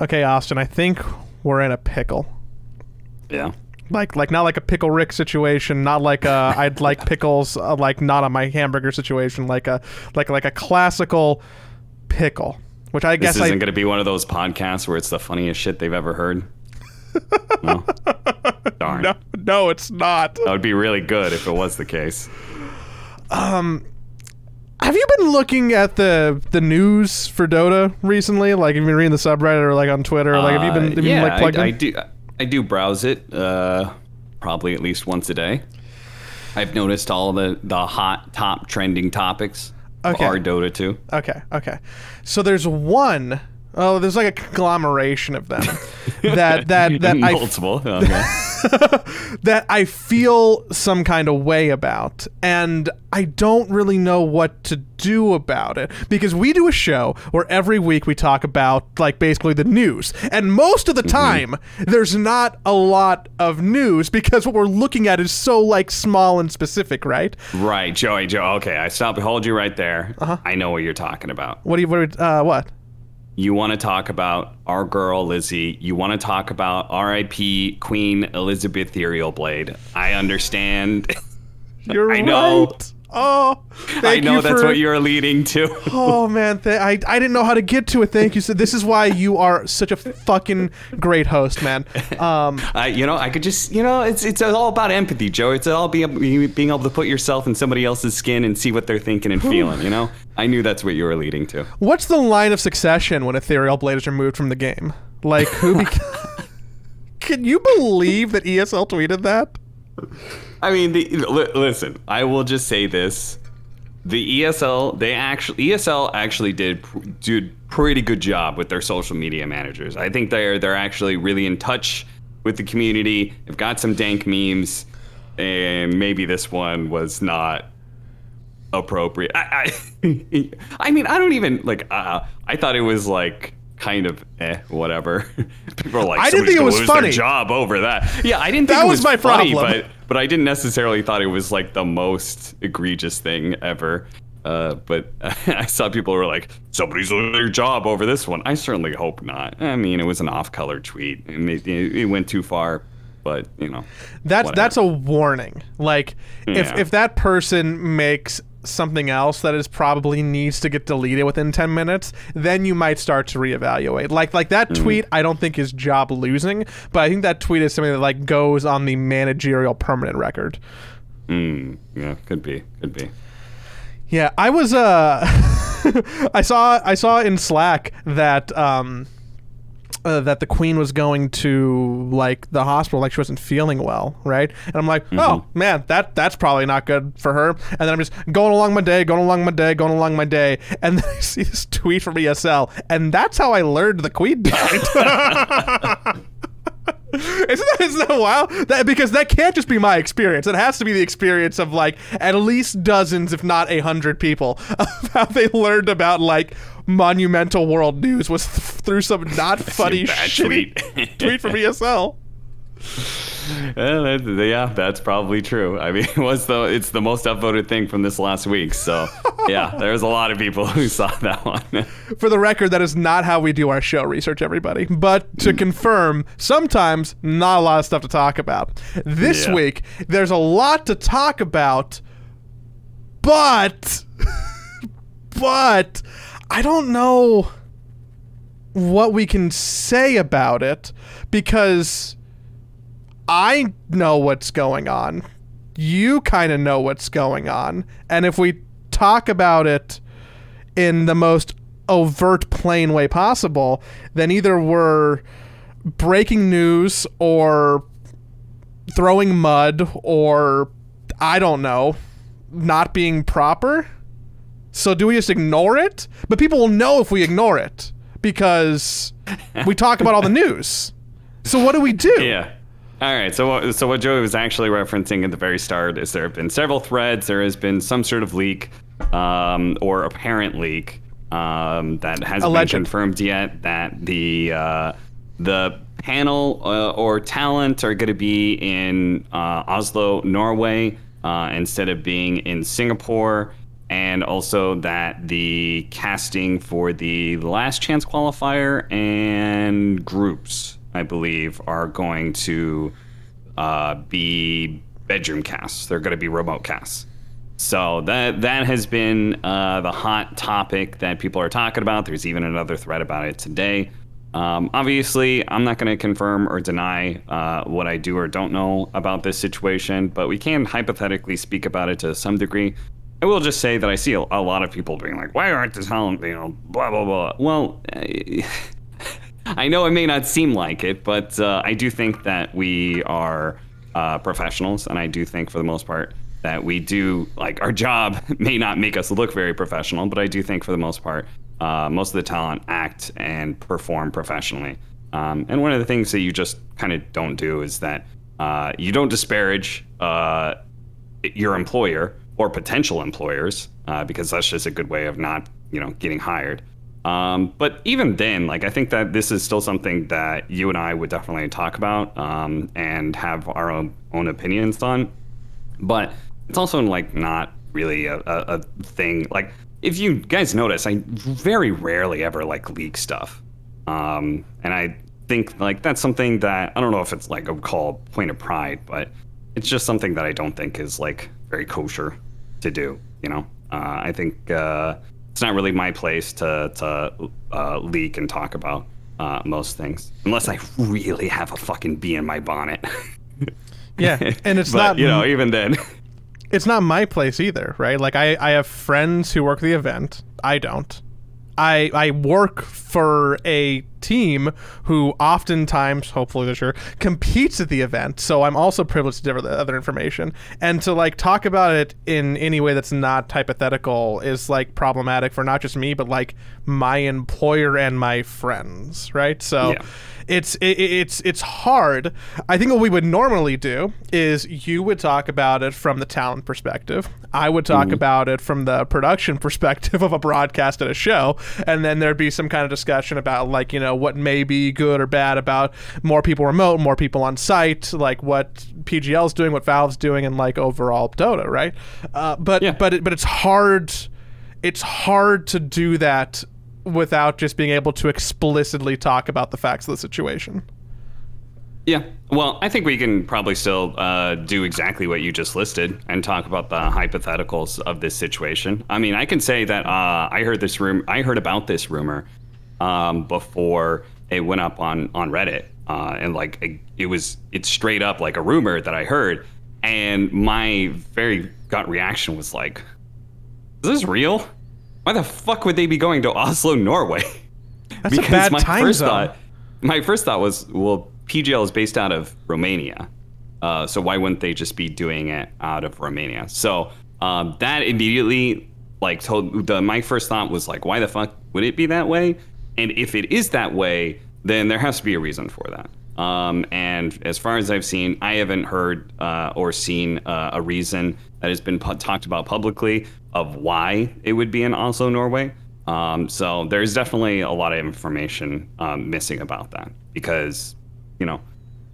Okay, Austin, I think we're in a pickle. Yeah. Like, like not like a pickle Rick situation, not like a I'd like pickles, uh, like not on my hamburger situation, like a like like a classical pickle, which I This guess I isn't going to be one of those podcasts where it's the funniest shit they've ever heard. No. Darn. no no it's not. That would be really good if it was the case. Have you been looking at the the news for Dota recently? Like, have you been reading the subreddit or like on Twitter? like, have you been, Uh, have you been yeah, like plugged I, I in? do. I do browse it, uh, probably at least once a day. I've noticed all the the hot top trending topics Okay. are Dota 2. Okay, okay. So there's one oh, there's like a conglomeration of them that that that I Multiple. Okay. that I feel some kind of way about, and I don't really know what to do about it because we do a show where every week we talk about like basically the news, and most of the time there's not a lot of news because what we're looking at is so like small and specific, right? right, Joey. Joe. Okay, I stop. Hold you right there. Uh-huh. I know what you're talking about. What do you what? Uh, what? You want to talk about our girl Lizzie. You want to talk about R.I.P. Queen Elizabeth Ethereal Blade. I understand. You're I know. right. Oh, thank I know that's for- what you're leading to. Oh man, th- I I didn't know how to get to it. Thank you. So this is why you are such a fucking great host, man. Um, I, you know, I could just, you know, it's it's all about empathy, Joe. It's all being being able to put yourself in somebody else's skin and see what they're thinking and feeling. You know, I knew that's what you were leading to. what's the line of succession when Ethereal Blade is removed from the game? Like who? Be- Can you believe that ESL tweeted that? I mean, the, li- listen, I will just say this: the ESL, they actually ESL actually did did pretty good job with their social media managers. I think they're they're actually really in touch with the community. They've got some dank memes, and maybe this one was not appropriate. I I, I mean, I don't even like. Uh, I thought it was like kind of eh, whatever. People are like, I didn't think it was funny." Job over that. Yeah, I didn't think That it was was, my funny, problem. but but I didn't necessarily thought it was like the most egregious thing ever. Uh, but I saw people were like, somebody's losing their job over this one. I certainly hope not. I mean, it was an off-color tweet, and it, it, went too far. But you know, That's whatever. that's a warning. Like if Yeah. if that person makes something else that is probably needs to get deleted within 10 minutes then you might start to reevaluate like like that Mm-hmm. tweet i don't think is job losing but i think that tweet is something that like goes on the managerial permanent record Mm, yeah, could be, could be. yeah i was uh i saw i saw in slack that um uh, that the queen was going to like the hospital like she wasn't feeling well right? And i'm like oh man that that's probably not good for her. And then i'm just going along my day going along my day going along my day. And then i see this tweet from esl and that's how i learned the queen died Isn't that, isn't that wild? That, because that can't just be my experience. It has to be the experience of like at least dozens, if not a hundred people, of how they learned about like monumental world news was th- through some not funny shitty tweet. tweet from ESL. Well, that- yeah, that's probably true. I mean, it was the it's the most upvoted thing from this last week. So yeah, there's a lot of people who saw that one. For the record, that is not how we do our show research, everybody. But to mm. confirm, sometimes not a lot of stuff to talk about. This Yeah. week, there's a lot to talk about, but, but, I don't know what we can say about it because I know what's going on. You kind of know what's going on. And if we talk about it in the most overt, plain way possible, then either we're breaking news or throwing mud or I don't know, not being proper. So do we just ignore it? But people will know if we ignore it because we talk about all the news. So what do we do? Yeah. All right. So, what, so what Joey was actually referencing at the very start is there have been several threads. There has been some sort of leak, um, or apparent leak, um, that hasn't Alleged. been confirmed yet. That the uh, the panel uh, or talent are going to be in uh, Oslo, Norway, uh, instead of being in Singapore. and also that the casting for the last chance qualifier and groups, I believe, are going to uh, be bedroom casts. They're going to be remote casts. So that that has been uh, the hot topic that people are talking about. There's even another thread about it today. Um, obviously, I'm not going to confirm or deny uh, what I do or don't know about this situation, but we can hypothetically speak about it to some degree. I will just say that I see a, a lot of people being like, "Why aren't the talent, you know, blah blah blah." Well, I know it may not seem like it, but uh, I do think that we are uh, professionals, and I do think for the most part that we do like our job may not make us look very professional, but I do think for the most part, uh, most of the talent act and perform professionally. Um, and one of the things that you just kind of don't do is that uh, you don't disparage uh, your employer or potential employers uh, because that's just a good way of not, you know, getting hired. Um, but even then, like I think that this is still something that you and I would definitely talk about um, and have our own own opinions on. But it's also like not really a, a, a thing. Like if you guys notice, I very rarely ever like leak stuff, um, and I think like that's something that I don't know if it's like a call point of pride, but it's just something that I don't think is like very kosher to do. You know, uh, I think uh, it's not really my place to to uh, leak and talk about uh, most things, unless I really have a fucking bee in my bonnet. Yeah, and it's but not you know even then. it's not my place either, right? Like I, I have friends who work the event. I don't. I I work for a team who oftentimes, hopefully this year, competes at the event. So I'm also privileged to deliver the other information. And to like talk about it in any way that's not hypothetical is like problematic for not just me, but like my employer and my friends, right? So Yeah. it's it, it's it's hard. I think what we would normally do is you would talk about it from the talent perspective. I would talk about it from the production perspective of a broadcast at a show, and then there'd be some kind of discussion about like you know what may be good or bad about more people remote, more people on site, like what PGL's doing, what Valve's doing, and like overall Dota, right? Uh, but Yeah. but it, but it's hard. It's hard to do that without just being able to explicitly talk about the facts of the situation. Yeah. Well, I think we can probably still uh, do exactly what you just listed and talk about the hypotheticals of this situation. I mean, I can say that uh, I heard this room. I heard about this rumor um, before it went up on on Reddit, uh, and like it, was it's straight up like a rumor that I heard, and my very gut reaction was like, "Is this real? Why the fuck would they be going to Oslo, Norway?" That's a bad my time first zone. thought, my first thought was, well, PGL is based out of Romania, uh, so why wouldn't they just be doing it out of Romania? So um, that immediately, like, told the my first thought was like, why the fuck would it be that way? And if it is that way, then there has to be a reason for that. Um, and as far as I've seen, I haven't heard uh, or seen uh, a reason that has been pu- talked about publicly of why it would be in Oslo, Norway. Um, so there's definitely a lot of information um, missing about that because, you know,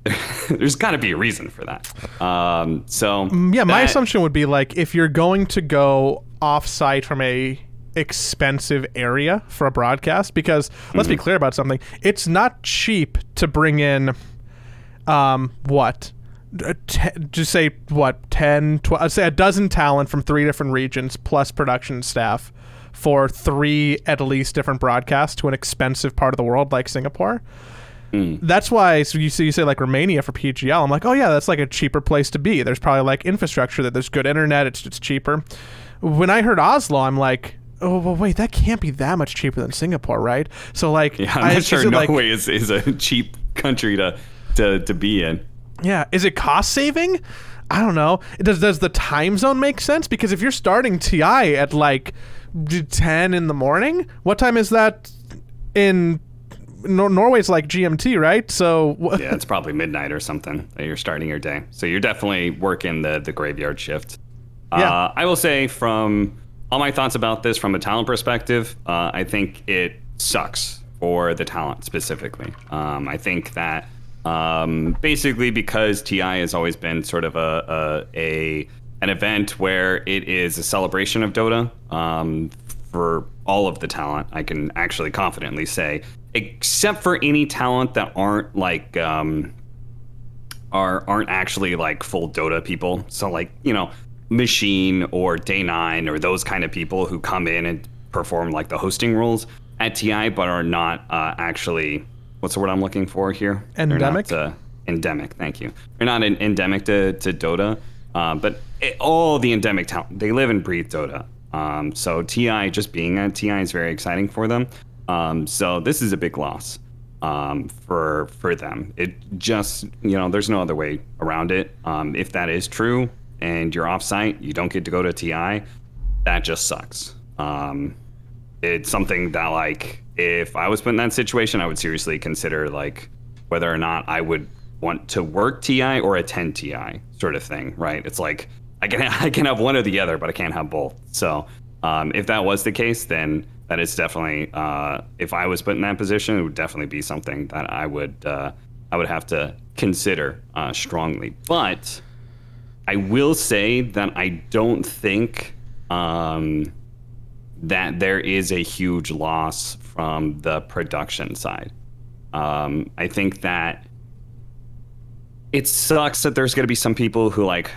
there's got to be a reason for that. Um, so Yeah, my that- assumption would be like if you're going to go off-site from a expensive area for a broadcast because let's be clear about something it's not cheap to bring in um what Uh, te- just say what 10 12 I'd say a dozen talent from three different regions plus production staff for three at least different broadcasts to an expensive part of the world like Singapore that's why so you see you say like Romania for PGL. I'm like, oh yeah, that's like a cheaper place to be. There's probably like infrastructure that there's good internet. It's it's cheaper. When I heard Oslo, I'm like, oh well, wait, that can't be that much cheaper than Singapore, right? So like, Yeah, I'm I- not is sure like- Norway is, is a cheap country to, to, to be in. Yeah, is it cost saving? I don't know. Does does the time zone make sense? Because if you're starting TI at like ten in the morning, what time is that in Nor- Norway's like GMT, right? So wh- Yeah, it's probably midnight or something that you're starting your day. So you're definitely working the, the graveyard shift. Yeah. Uh, I will say from all my thoughts about this from a talent perspective, uh, I think it sucks for the talent specifically. Um, I think that um, basically because TI has always been sort of a, a, a an event where it is a celebration of Dota um, for all of the talent. I can actually confidently say, except for any talent that aren't like um, are aren't actually like full Dota people. So like you know, Machine or Day Nine or those kind of people who come in and perform like the hosting roles at TI, but are not uh, actually what's the word I'm looking for here? Endemic. Not, uh, endemic. Thank you. They're not an endemic to, to Dota, uh, but it, all the endemic talent they live and breathe Dota. Um, so TI just being at TI is very exciting for them. Um, so this is a big loss um, for for them. It just you know there's no other way around it. Um, if that is true and you're offsite, you don't get to go to TI. That just sucks. Um, it's something that like if I was put in that situation, I would seriously consider like whether or not I would want to work TI or attend TI, sort of thing, right? It's like I can I can have one or the other, but I can't have both. So um, if that was the case, then that is definitely uh, if I was put in that position, it would definitely be something that I would uh, I would have to consider uh, strongly. But I will say that I don't think um, that there is a huge loss from the production side. Um, I think that it sucks that there's going to be some people who like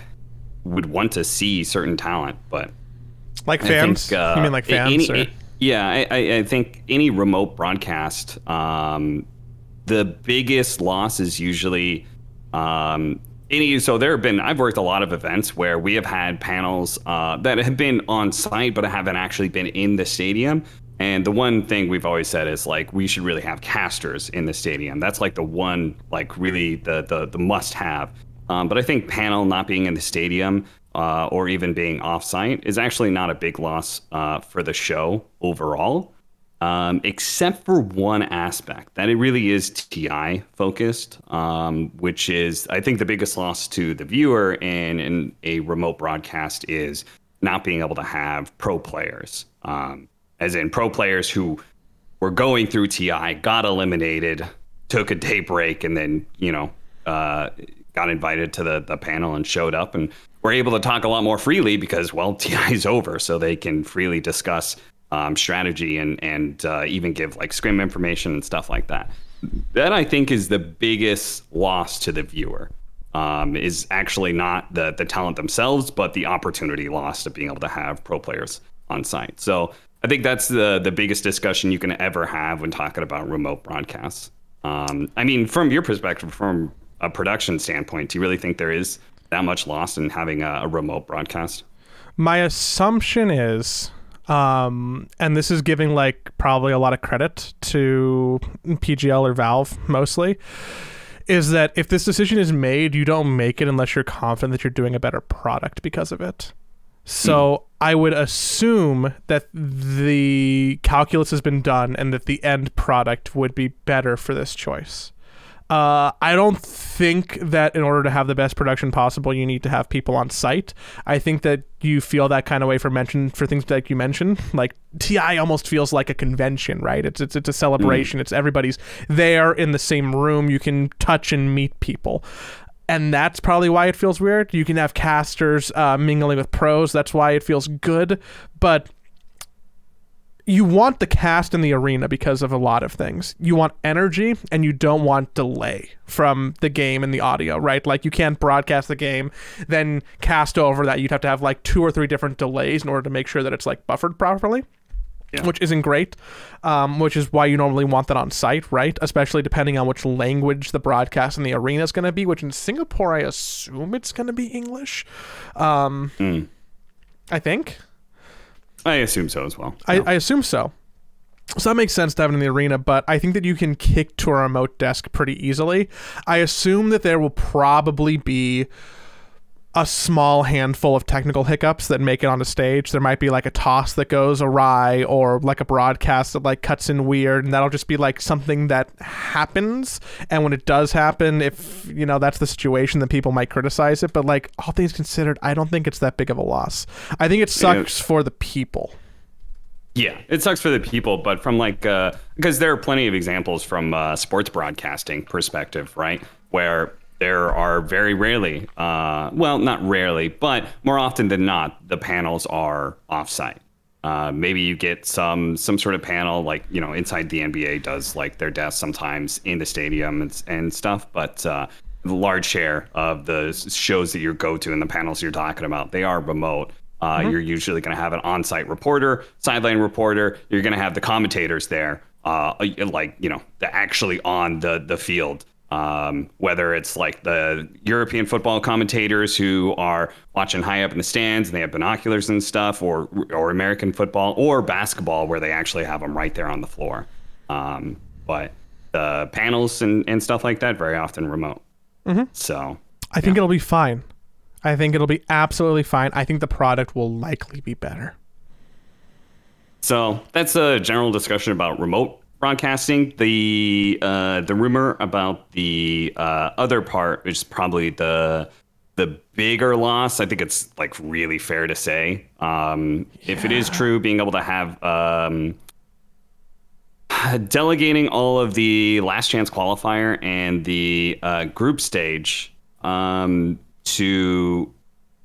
would want to see certain talent, but Like I fans? think, uh, you mean like fans? any- or- yeah, I, I, I think any remote broadcast, um, the biggest loss is usually um, any. So there have been. I've worked a lot of events where we have had panels uh, that have been on site but haven't actually been in the stadium. And the one thing we've always said is like we should really have casters in the stadium. That's like the one like really the the, the must have. Um, but I think panel not being in the stadium uh, or even being offsite is actually not a big loss uh, for the show overall, um, except for one aspect that it really is TI focused, um, which is I think the biggest loss to the viewer in, in a remote broadcast is not being able to have pro players, um, as in pro players who were going through TI, got eliminated, took a day break, and then you know uh, got invited to the the panel and showed up and were able to talk a lot more freely because well TI is over, so they can freely discuss um, strategy and and uh, even give like scrim information and stuff like that. That I think is the biggest loss to the viewer. Um, is actually not the the talent themselves, but the opportunity lost of being able to have pro players on site. So I think that's the the biggest discussion you can ever have when talking about remote broadcasts. Um, I mean, from your perspective, from a production standpoint, do you really think there is that much loss in having a, a remote broadcast? My assumption is, um, and this is giving like probably a lot of credit to PGL or Valve mostly, is that if this decision is made, you don't make it unless you're confident that you're doing a better product because of it. So I would assume that the calculus has been done and that the end product would be better for this choice. Uh, I don't think that in order to have the best production possible, you need to have people on site. I think that you feel that kind of way for mention for things like you mentioned. Like TI almost feels like a convention, right? It's it's it's a celebration. It's everybody's there in the same room. You can touch and meet people. And that's probably why it feels weird. You can have casters uh, mingling with pros. That's why it feels good. But you want the cast in the arena because of a lot of things. You want energy and you don't want delay from the game and the audio, right? Like you can't broadcast the game, then cast over that. You'd have to have like two or three different delays in order to make sure that it's like buffered properly. Yeah. Which isn't great, um, which is why you normally want that on site, right? Especially depending on which language the broadcast in the arena is going to be. Which in Singapore, I assume it's going to be English. Um, Mm. I think. I assume so as well. I, I assume so. So that makes sense to have it in the arena, but I think that you can kick to a remote desk pretty easily. I assume that there will probably be a small handful of technical hiccups that make it on onto stage. There might be like a toss that goes awry or like a broadcast that like cuts in weird and that'll just be like something that happens and when it does happen if you know that's the situation then people might criticize it but like all things considered I don't think it's that big of a loss. I think it sucks for the people. Yeah, it sucks for the people, but from like because there are plenty of examples from uh, sports broadcasting perspective, right? Where there are very rarely, uh, well, not rarely, but more often than not, the panels are offsite. Uh, maybe you get some some sort of panel like you know inside the NBA does like their desks sometimes in the stadium and, and stuff, but uh, the large share of the shows that you go to and the panels you're talking about they are remote. Uh, mm-hmm. You're usually going to have an on-site reporter, sideline reporter. You're going to have the commentators there, uh, like you know, the actually on the the field. Um, whether it's like the European football commentators who are watching high up in the stands and they have binoculars and stuff, or or American football or basketball where they actually have them right there on the floor. Um, but the panels and, and stuff like that very often remote. Mm-hmm. So I think it'll be fine. I think it'll be absolutely fine. I think the product will likely be better. So that's a general discussion about remote broadcasting. The uh, the rumor about the uh, other part, which is probably the the bigger loss. I think it's like really fair to say. Um, yeah. If it is true, being able to have um, delegating all of the last chance qualifier and the uh, group stage um, to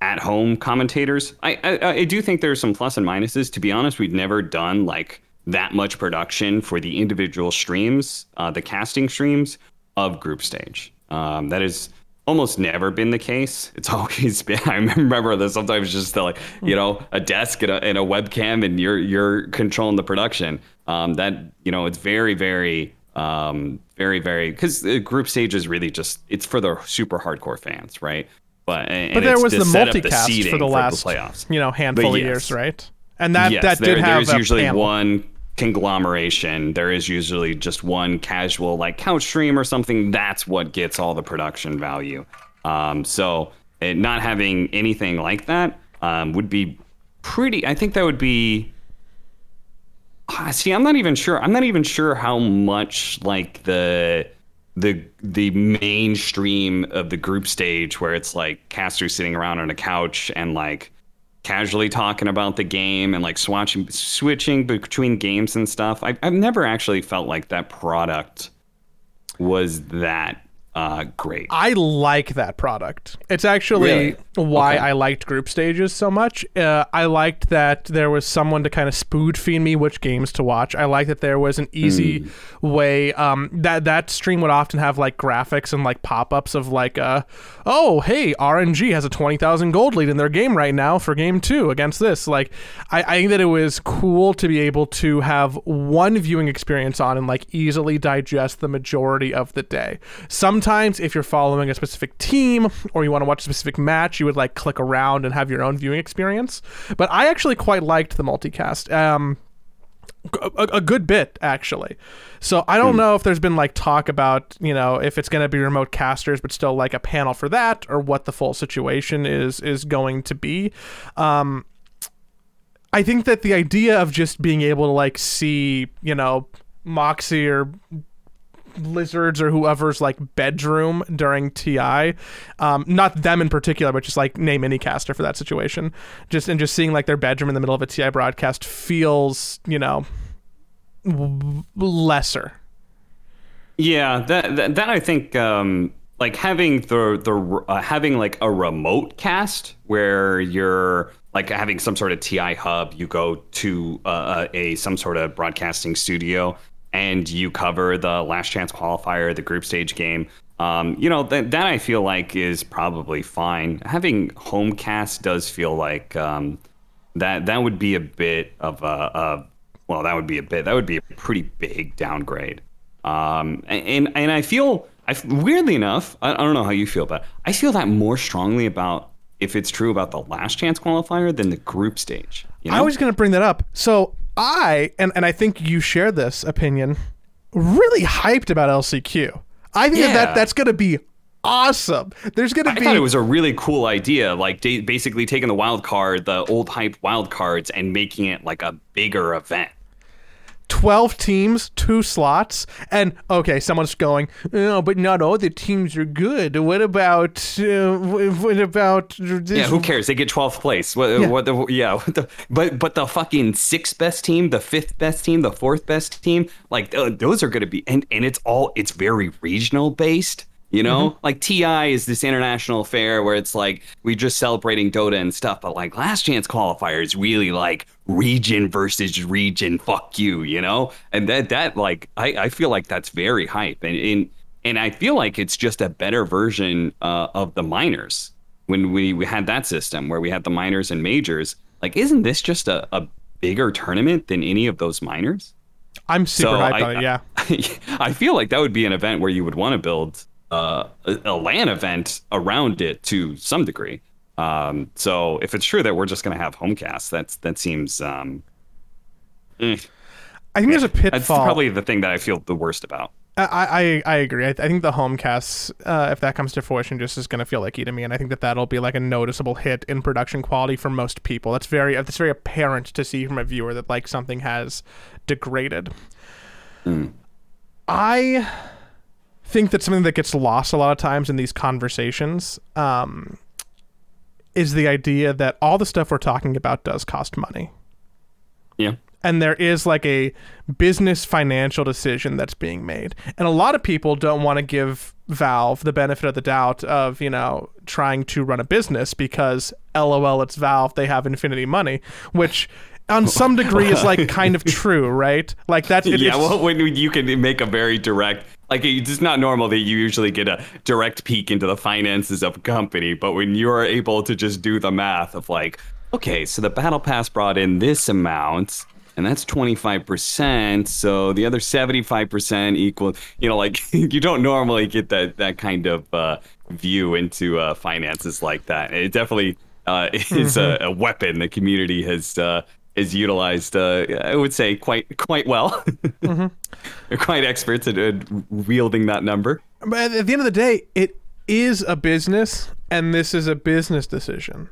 at home commentators. I, I, I do think there's some plus and minuses. To be honest, we've never done like that much production for the individual streams, uh, the casting streams of group stage. Um, that is almost never been the case. It's always been. I remember that sometimes just like you know a desk and a, and a webcam, and you're you're controlling the production. Um, that you know it's very very um, very very because the group stage is really just it's for the super hardcore fans, right? But but there was the multicast the for the last for the playoffs. you know handful yes. of years, right? And that yes, that did there, have there's usually panel. one conglomeration. There is usually just one casual like couch stream or something. That's what gets all the production value. Um, so it, not having anything like that um, would be pretty. I think that would be. Uh, see, I'm not even sure. I'm not even sure how much like the the the mainstream of the group stage where it's like casters sitting around on a couch and like casually talking about the game and like swatching switching between games and stuff. I, I've never actually felt like that product was that uh, great. I like that product. It's actually really? why okay. I liked group stages so much. Uh, I liked that there was someone to kind of spoon feed me which games to watch. I liked that there was an easy mm. way. Um, that that stream would often have like graphics and like pop ups of like, uh, oh hey, RNG has a twenty thousand gold lead in their game right now for game two against this. Like, I, I think that it was cool to be able to have one viewing experience on and like easily digest the majority of the day. Sometimes if you're following a specific team or you want to watch a specific match you would like click around and have your own viewing experience. But I actually quite liked the multicast. Um, a, a, good bit actually. So I don't hmm. know if there's been like talk about you know if it's going to be remote casters, but still like a panel for that, or what the full situation is is going to be. Um, I think that the idea of just being able to like see you know Moxie or lizards or whoever's like bedroom during TI. Um, not them in particular, but just like name any caster for that situation. Just and just seeing like their bedroom in the middle of a TI broadcast feels, you know, w- lesser. Yeah, that, that, that I think um, like having the the uh, having like a remote cast where you're like having some sort of TI hub, you go to uh, a some sort of broadcasting studio and you cover the last chance qualifier, the group stage game, um, you know that that I feel like is probably fine. Having home cast does feel like um, that that would be a bit of a, a, well, that would be a bit that would be a pretty big downgrade. Um, and and I feel I weirdly enough, I, I don't know how you feel, but I feel that more strongly about if it's true about the last chance qualifier than the group stage. You know? I was going to bring that up. So I and and I think you share this opinion. Really hyped about LCQ. I think yeah. that that's going to be awesome. There's going to be. I thought it was a really cool idea, like basically taking the wild card, the old hype wild cards, and making it like a bigger event. 12 teams, two slots, and okay, someone's going, oh, but not all the teams are good. What about, uh, what about this? Yeah, who cares? They get 12th place. What, yeah. What the, yeah, what the, but, but the fucking sixth best team, the fifth best team, the fourth best team, like, uh, those are going to be, and, and it's all, it's very regional based You know, like TI is this international affair where it's like we're just celebrating Dota and stuff, but like Last Chance qualifiers really like region versus region. Fuck you, you know, and that that like I, I feel like that's very hype, and and, and I feel like it's just a better version uh, of the minors when we, we had that system where we had the minors and majors. Like, isn't this just a, a bigger tournament than any of those minors? I'm super So hyped I- on it. Yeah. I feel like that would be an event where you would want to build uh, a, a LAN event around it to some degree. Um, so if it's true that we're just going to have homecasts, that's that seems um, eh, I think there's a that's pitfall. probably the thing that I feel the worst about. I, I I agree. I, I think the homecasts, uh, if that comes to fruition, just is going to feel like to me, and I think that that'll be like a noticeable hit in production quality for most people. That's very that's very apparent to see from a viewer that like something has degraded. I think that something that gets lost a lot of times in these conversations um, is the idea that all the stuff we're talking about does cost money Yeah. and there is like a business financial decision that's being made. And a lot of people don't want to give Valve the benefit of the doubt of, you know, trying to run a business because LOL it's Valve, they have infinity money, which on some degree is like kind of true, right? Like that's it, yeah, well, when you can make a very direct, like it's not normal that you usually get a direct peek into the finances of a company, but when you are able to just do the math of like, okay, so the battle pass brought in this amount, and that's twenty five percent, so the other seventy five percent equal, you know, like you don't normally get that that kind of uh, view into uh, finances like that. It definitely uh, is a, a weapon the community has. Is utilized, uh, I would say, quite quite well. They're quite experts at, at wielding that number. But at the end of the day, it is a business, and this is a business decision,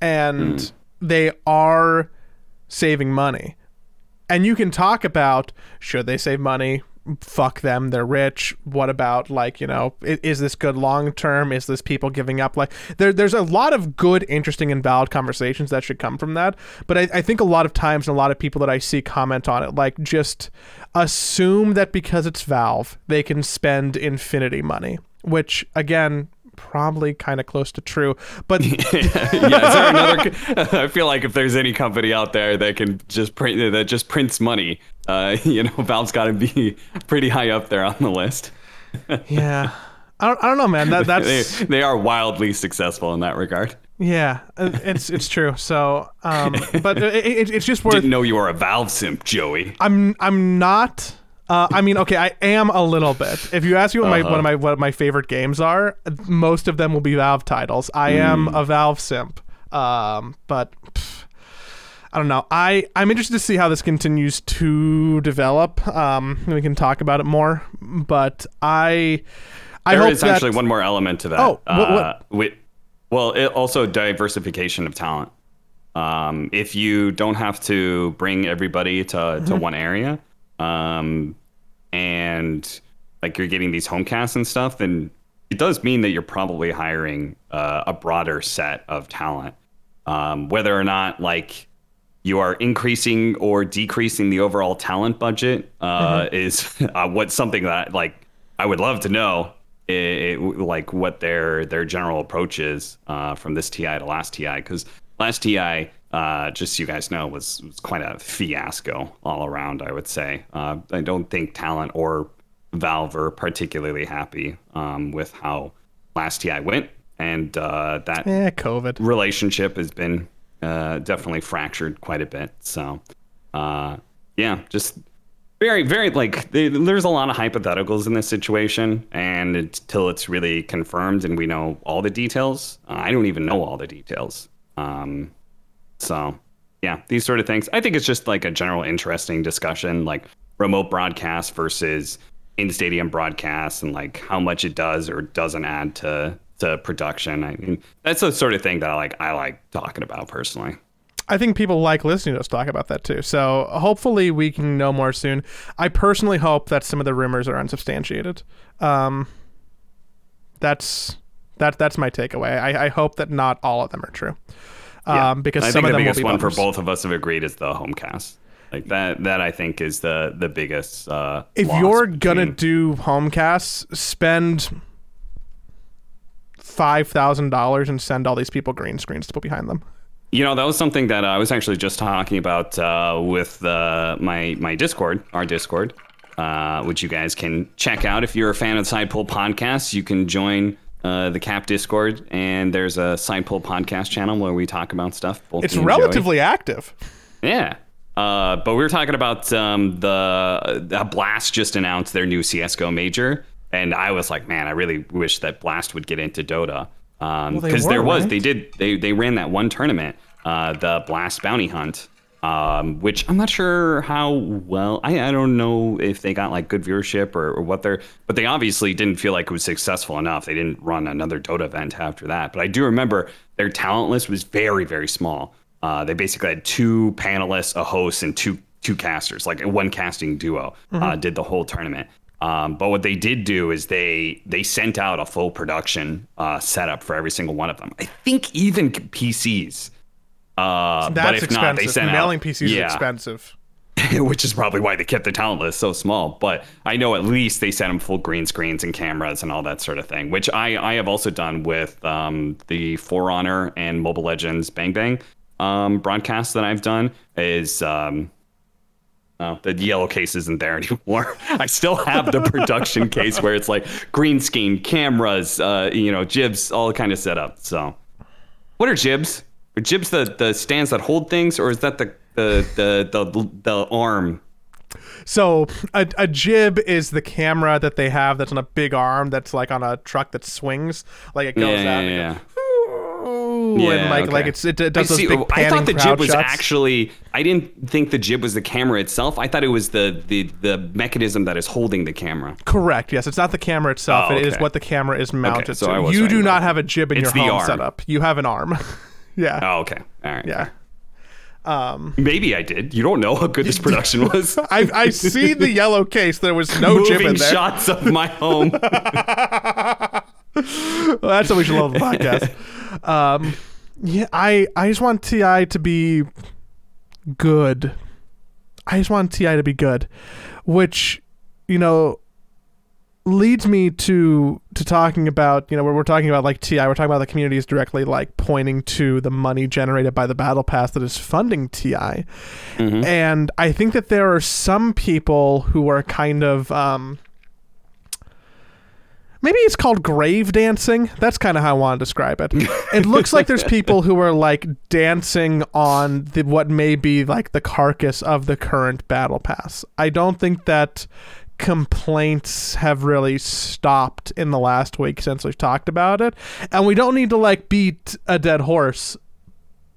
and they are saving money. And you can talk about should they save money? Fuck them, they're rich. What about like you know, is this good long term? Is this people giving up? Like there, there's a lot of good, interesting, and valid conversations that should come from that. But I, I think a lot of times, and a lot of people that I see comment on it, like just assume that because it's Valve, they can spend infinity money, which again, probably kind of close to true. But yeah, another? I feel like if there's any company out there that can just print that just prints money, uh, you know, Valve's got to be pretty high up there on the list. yeah, I don't, I don't know, man. That They, that's they are wildly successful in that regard. yeah, uh, it's it's true. So, um, but it, it, it's just worth. Didn't know you were a Valve simp, Joey. I'm I'm not. Uh, I mean, okay, I am a little bit. If you ask me what my one of my what my favorite games are, most of them will be Valve titles. I am a Valve simp. Um, but pff, I don't know. I I'm interested to see how this continues to develop. Um, we can talk about it more. But I I There hope is that actually one more element to that. Oh, what- Uh, well, it also diversification of talent. Um, if you don't have to bring everybody to, Mm-hmm. to one area, um, and like you're getting these home casts and stuff, then it does mean that you're probably hiring uh, a broader set of talent. Um, whether or not like you are increasing or decreasing the overall talent budget uh, is uh, what's something that like I would love to know. It, it- like what their their general approach is uh, from this TI to last TI because last TI, uh, just so you guys know, was, was quite a fiasco all around. I would say uh, I don't think talent or Valve are particularly happy um, with how last TI went, and uh, that eh, COVID. relationship has been uh, definitely fractured quite a bit. So, uh, yeah, just very, very like they, there's a lot of hypotheticals in this situation, and until it's really confirmed and we know all the details, uh, I don't even know all the details. Um, so, yeah, these sort of things. I think it's just like a general interesting discussion, like remote broadcast versus in stadium broadcast, and like how much it does or doesn't add to to production. I mean, that's the sort of thing that I like. I like talking about personally. I think people like listening to us talk about that too. So hopefully we can know more soon. I personally hope that some of the rumors are unsubstantiated. Um, that's that that's my takeaway. I, I hope that not all of them are true. Um, because I some think of the them biggest one for both of us have agreed is the homecast. Like that. That I think is the the biggest. Uh, If you're gonna between- do homecasts, spend five thousand dollars and send all these people green screens to put behind them. You know, that was something that I was actually just talking about uh, with uh, my my Discord, our Discord, uh, which you guys can check out if you're a fan of Side Pull Podcasts. You can join uh, the Cap Discord, and there's a Side Pull Podcast channel where we talk about stuff. Both It's and Joey. relatively active. Yeah. Uh, but we were talking about um, the uh, Blast just announced their new CS:GO major, and I was like, man, I really wish that Blast would get into Dota because they were, there was right? they did they they ran that one tournament, uh, the Blast Bounty Hunt, um, which I'm not sure how well I I don't know if they got like good viewership or, or what they're, but they obviously didn't feel like it was successful enough. They didn't run another Dota event after that. But I do remember their talent list was very very small. Uh, they basically had two panelists, a host, and two two casters, like one casting duo, uh, did the whole tournament. Um, but what they did do is they they sent out a full production uh, setup for every single one of them. I think even PCs. Uh, That's but if expensive. not, they sent Mailing out, PCs yeah, expensive. which is probably why they kept the talent list so small. But I know at least they sent them full green screens and cameras and all that sort of thing, which I, I have also done with um, the For Honor and Mobile Legends Bang Bang um, broadcasts that I've done. Is um, oh, the yellow case isn't there anymore. I still have the production case where it's like green screen, cameras, uh, you know, jibs, all kind of set up. So, what are jibs? Are jibs the, the stands that hold things, or is that the the the the, the arm So a, a jib is the camera that they have that's on a big arm that's like on a truck that swings, like it goes Yeah, out. yeah, yeah. goes, Yeah, and like okay. like it's it, it I does those see. big oh, I panning thought the jib was shots. actually. I didn't think the jib was the camera itself. I thought it was the the the mechanism that is holding the camera. correct. Yes, it's not the camera itself. Oh, It is what the camera is mounted so to. You do not that. have a jib in It's your home arm. setup. You have an arm. yeah. Oh, okay. All right. Yeah. Um, Maybe I did. You don't know how good this production was. I I see the yellow case. There was no jib in there. shots of my home. Well, that's what we should love the podcast. Um, yeah, I I just want Ti to be good. I just want Ti to be good, which you know leads me to to talking about you know where we're talking about like Ti. We're talking about the communities directly like pointing to the money generated by the battle pass that is funding Ti, and I think that there are some people who are kind of. Um, Maybe it's called grave dancing. That's kind of how I want to describe it. It looks like there's people who are like dancing on the what may be like the carcass of the current battle pass. I don't think that complaints have really stopped in the last week since we've talked about it. And we don't need to like beat a dead horse,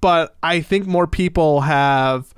but I think more people have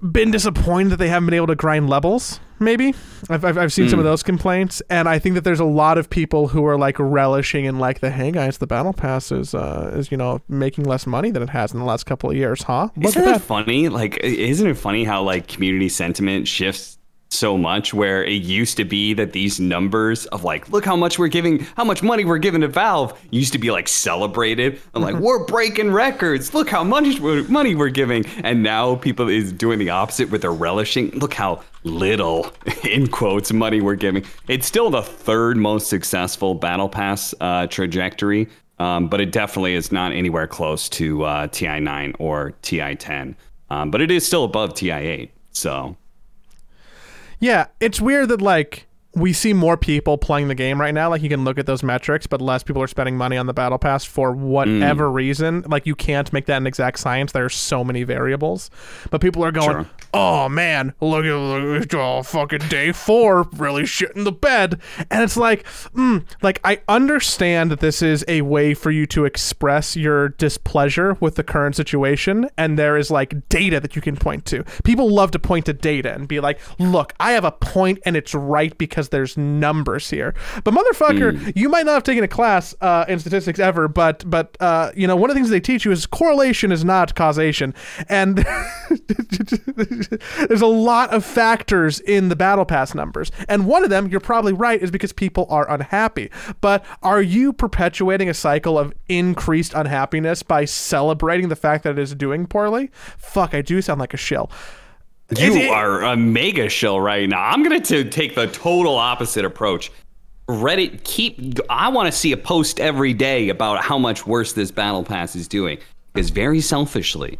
been disappointed that they haven't been able to grind levels. Maybe I've, I've, I've seen some of those complaints, and I think that there's a lot of people who are like relishing in like the hey guys, the battle pass is uh, is you know making less money than it has in the last couple of years, huh? Look Isn't at that. funny? Like, isn't it funny how like community sentiment shifts so much? Where it used to be that these numbers of like, look how much we're giving, how much money we're giving to Valve, used to be like celebrated. I'm like, we're breaking records. Look how much money we're giving, and now people is doing the opposite, where they're relishing. Look how little, in quotes, money we're giving. It's still the third most successful battle pass uh, trajectory. Um, but it definitely is not anywhere close to uh, TI9 or TI10. Um, but it is still above TI8. So Yeah, it's weird that like we see more people playing the game right now. Like you can look at those metrics, but less people are spending money on the battle pass for whatever Mm. reason. Like you can't make that an exact science. There are so many variables, but people are going, Sure. "Oh man, look at look oh, fucking day four, really shit in the bed." And it's like, mm, like I understand that this is a way for you to express your displeasure with the current situation, and there is like data that you can point to. People love to point to data and be like, "Look, I have a point, and it's right because there's numbers here." But motherfucker, you might not have taken a class uh, in statistics ever, but but uh, you know one of the things they teach you is correlation is not causation, and there's a lot of factors in the battle pass numbers, and one of them, you're probably right, is because people are unhappy. But are you perpetuating a cycle of increased unhappiness by celebrating the fact that it is doing poorly? Fuck, I do sound like a shill. You It- are a mega shill right now. I'm going to take the total opposite approach. Reddit keep. I want to see a post every day about how much worse this battle pass is doing. Because very selfishly,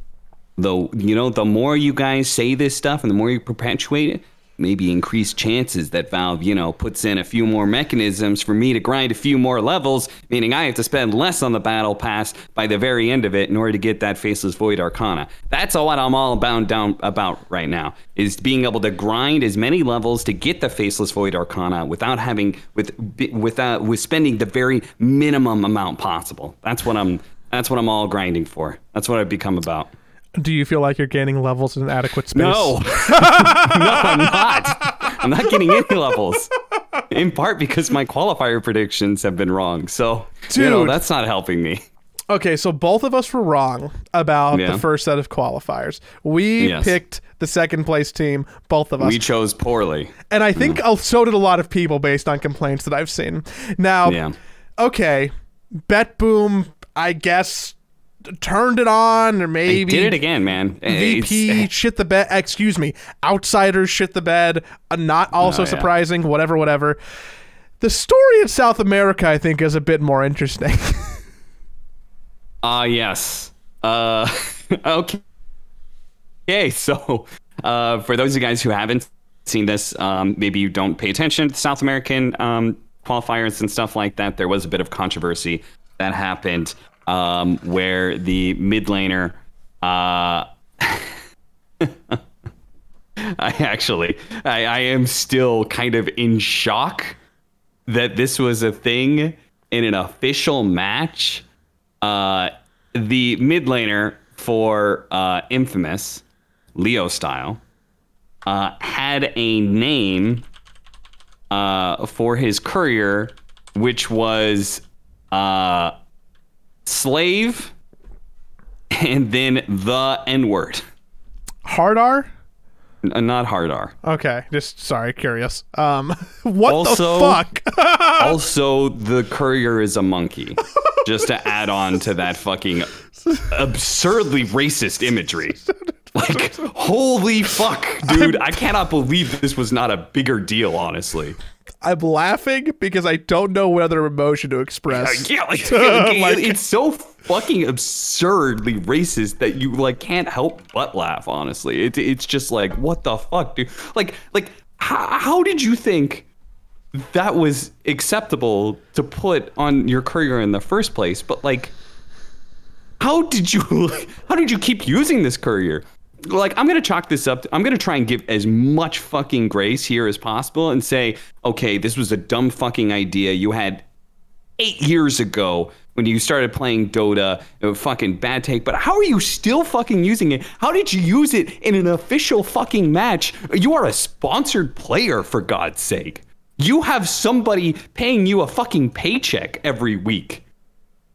though, you know, the more you guys say this stuff and the more you perpetuate it, maybe increased chances that Valve, you know, puts in a few more mechanisms for me to grind a few more levels, meaning I have to spend less on the battle pass by the very end of it in order to get that faceless void arcana. That's all what I'm all bound down about right now is being able to grind as many levels to get the faceless void arcana without having with without with spending the very minimum amount possible. That's what I'm that's what I'm all grinding for. That's what I've become about. Do you feel like you're gaining levels in adequate space? No, no, I'm not. I'm not getting any levels. In part because my qualifier predictions have been wrong. So, you know, Dude. that's not helping me. Okay, so both of us were wrong about Yeah. the first set of qualifiers. We Yes. picked the second place team, both of us. We chose poorly. and I think uh so did a lot of people based on complaints that I've seen. Now, Yeah. okay, BetBoom, I guess turned it on or maybe Did it again, man. VP It's- shit the bed. Excuse me, outsiders shit the bed. Uh, not also Oh, yeah. surprising. Whatever, whatever. The story in South America, I think, is a bit more interesting. Ah, yes. Uh, okay. Okay, so uh, for those of you guys who haven't seen this, um, maybe you don't pay attention to South American um, qualifiers and stuff like that. There was a bit of controversy that happened um, where the mid laner. Uh, I actually, I, I am still kind of in shock that this was a thing in an official match. Uh, the mid laner for uh, Infamous, Leo style, uh, had a name uh, for his courier, which was uh, slave and then the N word. Hard R. N- Not hard R. Okay, just sorry, curious. Um, what Also- the fuck? also, the courier is a monkey. Just to add on to that fucking absurdly racist imagery. Like, holy fuck, dude. I cannot believe this was not a bigger deal, honestly. I'm laughing because I don't know what other emotion to express. Yeah, like, Like- it's so fucking absurdly racist that you like can't help but laugh. Honestly, it, it's just like what the fuck, dude. Like, like how, how did you think that was acceptable to put on your courier in the first place? But like, how did you how did you keep using this courier? Like I'm gonna chalk this up. I'm gonna try and give as much fucking grace here as possible and say, okay, this was a dumb fucking idea. You had eight years ago when you started playing Dota. Fucking bad take, but how are you still fucking using it? How did you use it in an official fucking match? You are a sponsored player, for God's sake. You have somebody paying you a fucking paycheck every week.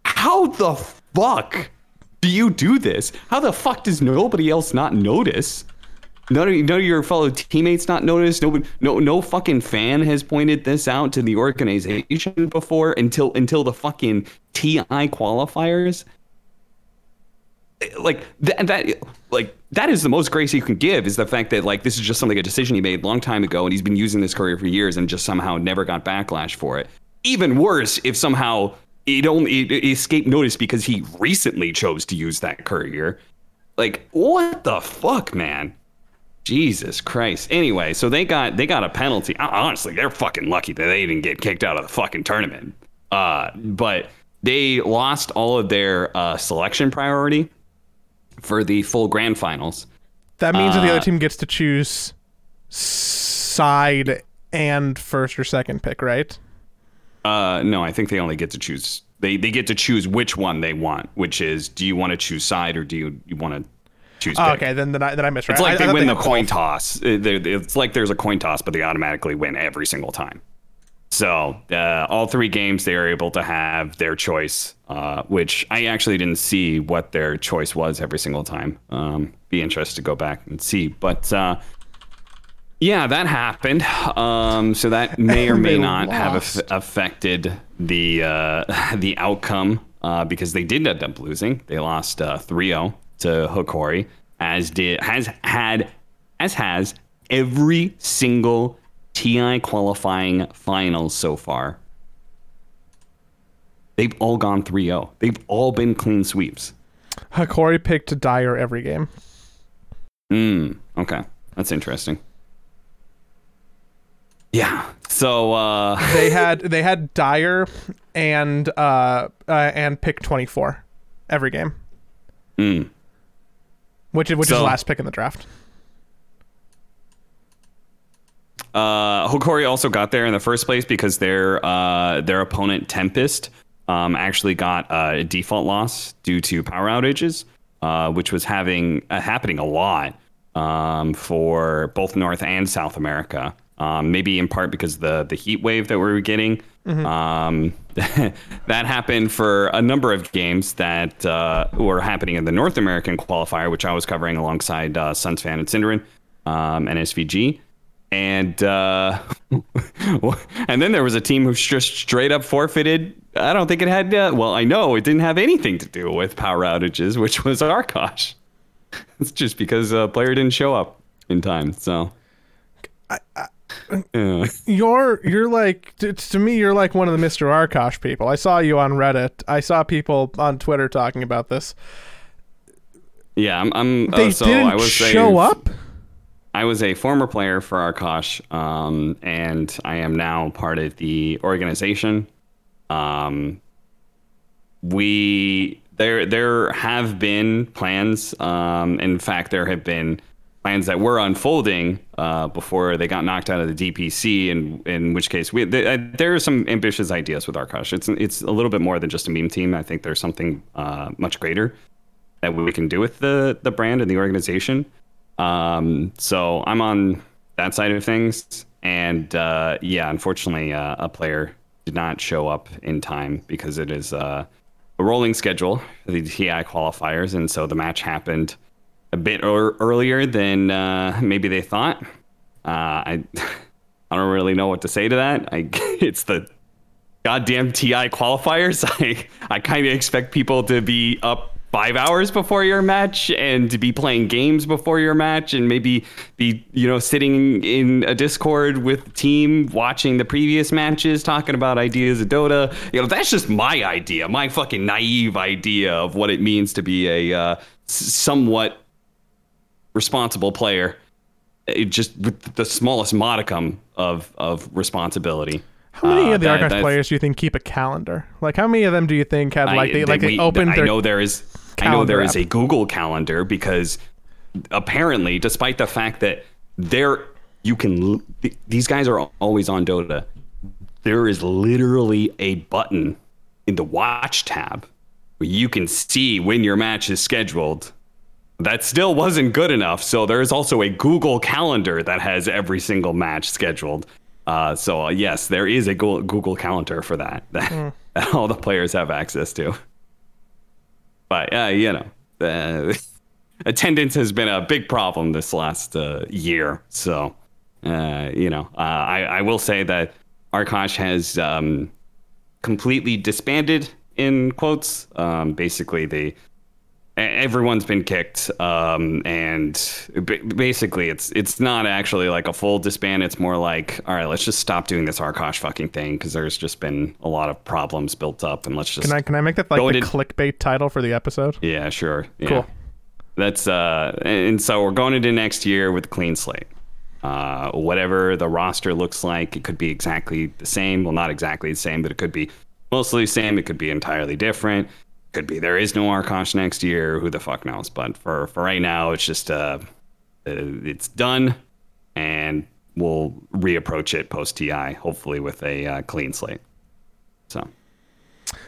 How the fuck do you do this? How the fuck does nobody else not notice? None of, none of your fellow teammates not noticed. No, no, no fucking fan has pointed this out to the organization before until until the fucking TI qualifiers. Like that, that, like that is the most grace you can give is the fact that like this is just something a decision he made a long time ago, and he's been using this courier for years, and just somehow never got backlash for it. Even worse if somehow it only it, it escaped notice because he recently chose to use that courier. Like what the fuck, man? Jesus Christ. Anyway, so they got they got a penalty. Honestly, they're fucking lucky that they didn't get kicked out of the fucking tournament. Uh, but they lost all of their uh, selection priority for the full grand finals. That means that the Uh, other team gets to choose side and first or second pick, right? Uh, no, I think they only get to choose. They they get to choose which one they want, which is do you want to choose side or do you, you want to choose? Oh, pick? okay, then then I, then I misread. It's like I- I they thought win the coin toss. Uh, It's like there's a coin toss, but they automatically win every single time. So uh, all three games they are able to have their choice, uh, which I actually didn't see what their choice was every single time. Um, be interested to go back and see, but uh, yeah, that happened. Um, so that may or may they not have lost. aff- affected the uh, the outcome uh, because they did end up losing. They lost uh, 3-0 to Hokori, as did has had as has every single TI qualifying finals so far they've all gone 3-0. They've all been clean sweeps. Hokori picked Dire every game. Mm, okay. That's interesting. Yeah. So uh They had they had Dire and uh, uh and pick twenty four every game, mm, which is which is So- last pick in the draft. Uh, Hokori also got there in the first place because their uh, their opponent Tempest um, actually got a default loss due to power outages, uh, which was having uh, happening a lot um, for both North and South America. Um, maybe in part because the the heat wave that we were getting. Um, that happened for a number of games that uh, were happening in the North American qualifier, which I was covering alongside uh, Sunsfan and SyndereN um, and SVG and uh, and then there was a team who just straight up forfeited. I don't think it had. Uh, well, I know it didn't have anything to do with power outages, which was Arkosh. It's just because a player didn't show up in time. So, yeah. You're you're like to, to me you're like one of the Mr. Arkosh people. I saw you on Reddit. I saw people on Twitter talking about this. yeah, I'm. I'm uh, They so didn't I was show a, up. I was a former player for Arkosh, um, and I am now part of the organization. Um, we there there have been plans. Um, in fact, there have been plans that were unfolding uh, before they got knocked out of the DPC. In in which case, we th- uh, there are some ambitious ideas with Arkosh. It's it's a little bit more than just a meme team. I think there's something uh, much greater that we can do with the the brand and the organization. Um, so I'm on that side of things, and uh, yeah, unfortunately, uh, a player did not show up in time because it is uh, a rolling schedule the TI qualifiers, and so the match happened a bit ear earlier than uh, maybe they thought. Uh, I I don't really know what to say to that. I it's the goddamn TI qualifiers. I I kind of expect people to be up five hours before your match and to be playing games before your match and maybe be you know sitting in a Discord with the team watching the previous matches, talking about ideas of Dota. You know that's just my idea, my fucking naive idea of what it means to be a uh, somewhat responsible player. It just with the smallest modicum of of responsibility. How many Uh, of the that- that's- players do you think keep a calendar? Like how many of them do you think had like I- they like we- they opened I their know there is. I know there calendar is a Google Calendar because apparently, despite the fact that there you can, these guys are always on Dota. There is literally a button in the Watch tab where you can see when your match is scheduled. That still wasn't good enough. So there is also a Google Calendar that has every single match scheduled. Uh, so uh, yes, there is a Google, Calendar for that that, Hmm. that all the players have access to. But uh, you know, uh, attendance has been a big problem this last uh, year. So uh, you know, uh, I, I will say that Arkosh has um, completely disbanded in quotes. Um, basically, they everyone's been kicked, um, and ba- basically, it's it's not actually like a full disband. It's more like, all right, let's just stop doing this Arkosh fucking thing because there's just been a lot of problems built up, and let's just Can I can I make that like the ahead. clickbait title for the episode? yeah, sure. Yeah. Cool. That's uh, and so we're going into next year with a clean slate. Uh, whatever the roster looks like, it could be exactly the same. Well, not exactly the same, but it could be mostly the same. It could be entirely different. Could be there is no Arkosh next year. Who the fuck knows? But for for right now, it's just uh, uh, it's done, and we'll reapproach it post TI, hopefully with a uh, clean slate. So.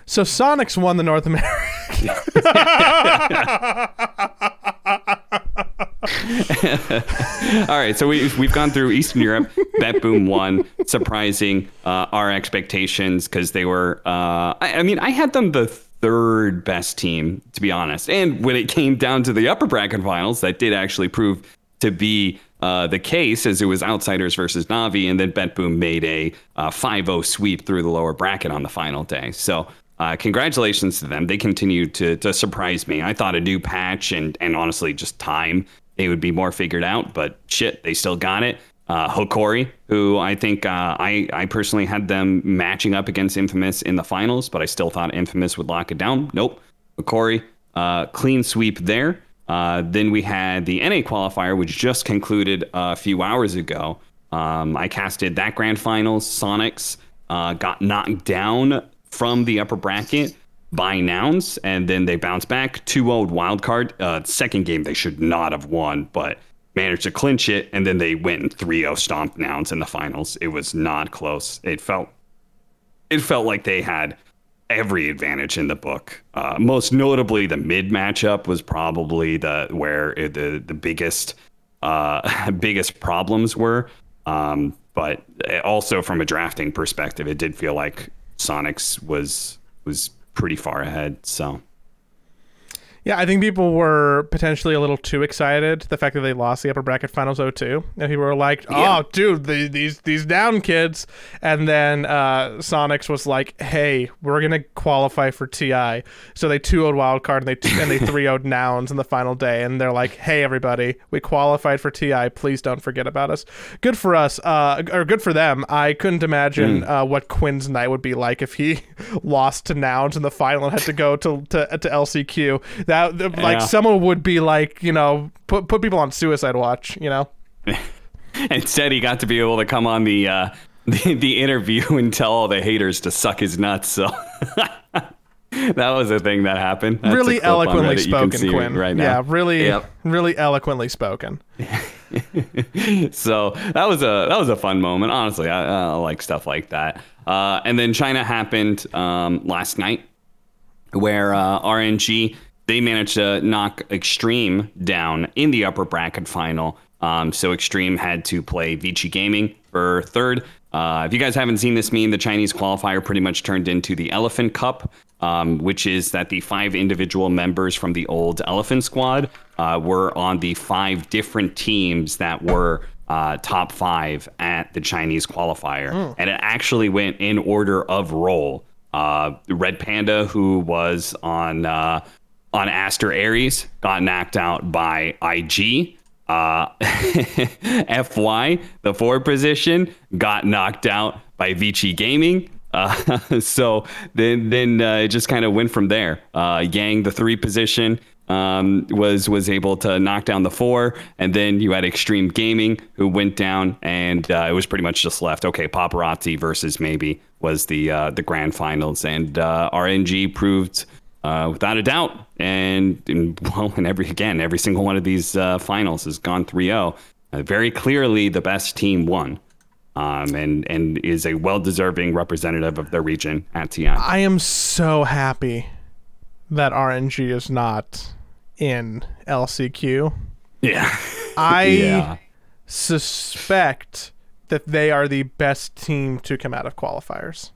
So Soniqs won the North America. All right, so we we've gone through Eastern Europe. BetBoom won, surprising uh, our expectations because they were. Uh, I, I mean, I had them the third best team to be honest. And when it came down to the upper bracket finals, that did actually prove to be uh, the case as it was Outsiders versus Navi, and then BetBoom made a uh, 5-0 sweep through the lower bracket on the final day. So. Uh, congratulations to them. They continue to, to surprise me. I thought a new patch and, and honestly just time they would be more figured out, but shit, they still got it. Uh, Hokori, who I think uh, I I personally had them matching up against Infamous in the finals, but I still thought Infamous would lock it down. Nope, Hokori, uh, clean sweep there. Uh, then we had the NA qualifier, which just concluded a few hours ago. Um, I casted that grand finals. Soniqs uh, got knocked down from the upper bracket by Nouns, and then they bounced back 2 0 wild card. Uh, second game, they should not have won, but managed to clinch it, and then they went 3 0 stomp Nouns in the finals. It was not close. It felt it felt like they had every advantage in the book. Uh, most notably, the mid matchup was probably the where the the biggest uh, biggest problems were. Um, but also from a drafting perspective, it did feel like Soniqs was was pretty far ahead. So Yeah, I think people were potentially a little too excited the fact that they lost the upper bracket finals 0-2. And people were like, "Oh, Yeah. dude, the, these these down kids." And then uh, Soniqs was like, "Hey, we're gonna qualify for TI." So they 2-0 wild card and they and they 3-0 Nouns in the final day. And they're like, "Hey, everybody, we qualified for TI. Please don't forget about us." Good for us, uh, or good for them. I couldn't imagine uh, what Quinn's night would be like if he lost to Nouns in the final and had to go to to, to LCQ. That like Yeah. someone would be like, you know, put put people on suicide watch. You know. instead, he got to be able to come on the uh, the, the interview and tell all the haters to suck his nuts. So. That was a thing that happened. That's really eloquently Reddit. You can spoken, Quinn. Right now. Yeah, really, Yep. really eloquently spoken. so that was a that was a fun moment. Honestly, I, I like stuff like that. Uh, and then China happened um, last night, where uh, RNG they managed to knock Xtreme down in the upper bracket final. Um, so Xtreme had to play Vici Gaming for third. Uh, if you guys haven't seen this meme, the Chinese qualifier pretty much turned into the Elephant Cup, um, which is that the five individual members from the old Elephant Squad uh, were on the five different teams that were uh, top five at the Chinese qualifier. And it actually went in order of role. Uh, Red Panda, who was on uh, on Aster Aries, got knocked out by IG. Uh, FY, the forward position, got knocked out by Vici Gaming. Uh, so then, then uh, it just kind of went from there. Uh, Yang, the three position, um, was was able to knock down the four, and then you had Xtreme Gaming who went down, and uh, it was pretty much just left. Okay, Paparazi versus maybe was the uh, the grand finals, and RNG proved uh, without a doubt. And, and well, and every again, every single one of these uh, finals has gone 3-0. Uh, very clearly, the best team won, um, and and is a well-deserving representative of their region at TI. I am so happy that RNG is not in LCQ. Yeah, I Yeah. suspect that they are the best team to come out of qualifiers.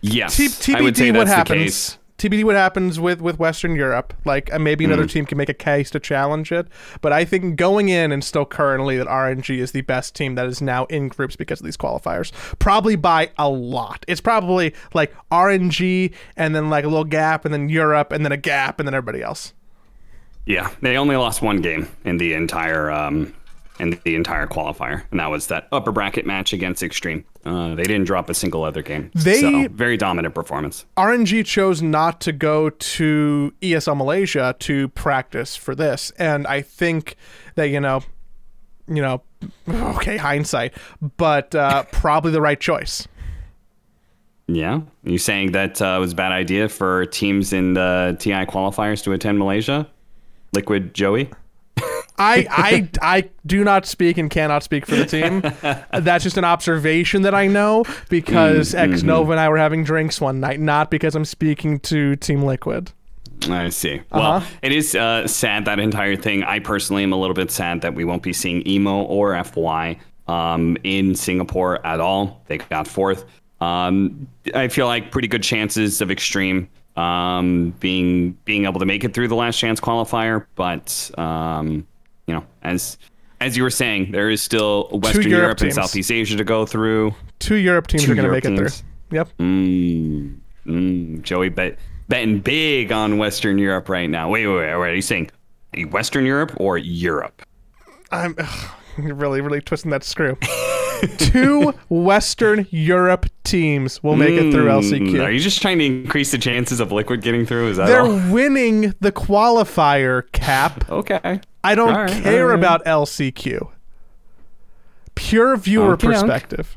yes. T- I would say TBD what that's the happens. case. TBD what happens with with Western Europe. Like uh, maybe another Mm. team can make a case to challenge it, but I think going in and still currently that RNG is the best team that is now in groups because of these qualifiers. Probably by a lot. It's probably like RNG and then like a little gap and then Europe and then a gap and then everybody else. Yeah, they only lost one game in the entire um, in the entire qualifier, and that was that upper bracket match against Xtreme. Uh, they didn't drop a single other game. They- so, very dominant performance. RNG chose not to go to ESL Malaysia to practice for this, and I think that you know, you know, okay, hindsight, but uh, probably the right choice. Yeah, you saying that uh, it was a bad idea for teams in the TI qualifiers to attend Malaysia? Liquid Joey. I, I, I do not speak and cannot speak for the team. That's just an observation that I know because Xnova and I were having drinks one night, not because I'm speaking to Team Liquid. I see. Well, it is uh, sad that entire thing. I personally am a little bit sad that we won't be seeing Emo or FY um, in Singapore at all. They got fourth. Um, I feel like pretty good chances of Xtreme um, being being able to make it through the last chance qualifier, but um, you know, as as you were saying, there is still Western Europe Europe, and. Southeast Asia to go through. Two Europe teams Two are going to make it through. Yep. Mm, mm, Joey bet betting big on Western Europe right now. Wait, wait, wait. wait. Are you saying Western Europe or Europe? I'm ugh, really, really twisting that screw. Two Western Europe teams will make it through LCQ. Mm, Are you just trying to increase the chances of Liquid getting through? Is that They're all? winning the qualifier cap. Okay. I don't right, care right. about LCQ. Pure viewer Okey-doke. perspective.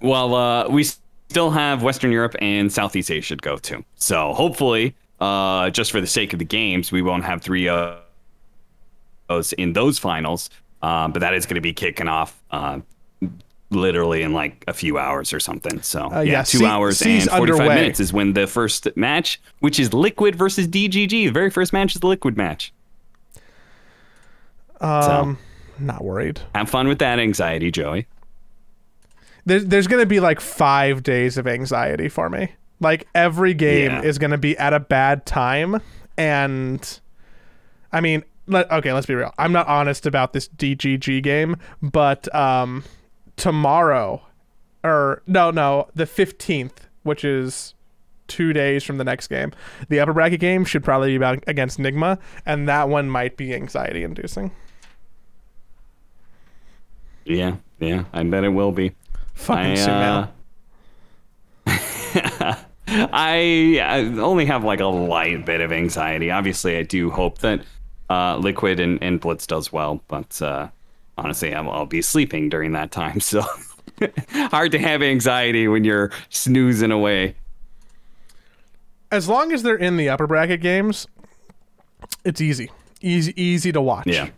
Well, uh, we still have Western Europe and Southeast Asia to go to. So hopefully, uh, just for the sake of the games, we won't have three uh, those in those finals. Uh, but that is going to be kicking off uh, literally in like a few hours or something. So Uh, yeah, yeah, two se- hours sea's and 45 underway. minutes is when the first match, which is Liquid versus DGG. The very first match is the Liquid match. Um, not worried. Have fun with that anxiety, Joey. There's there's gonna be like five days of anxiety for me. Like every game Yeah. is gonna be at a bad time, and I mean, let, okay, let's be real. I'm not honest about this DGG game, but um, tomorrow, or no, no, the 15th, which is two days from the next game, the upper bracket game should probably be about against Nigma, and that one might be anxiety inducing. Yeah, yeah, I bet it will be. Fucking I, uh, I, I only have like a light bit of anxiety. Obviously, I do hope that uh, Liquid and, and Blitz does well, but uh, honestly, I'll, I'll be sleeping during that time. So hard to have anxiety when you're snoozing away. as long as they're in the upper bracket games, it's easy, easy, easy to watch. Yeah.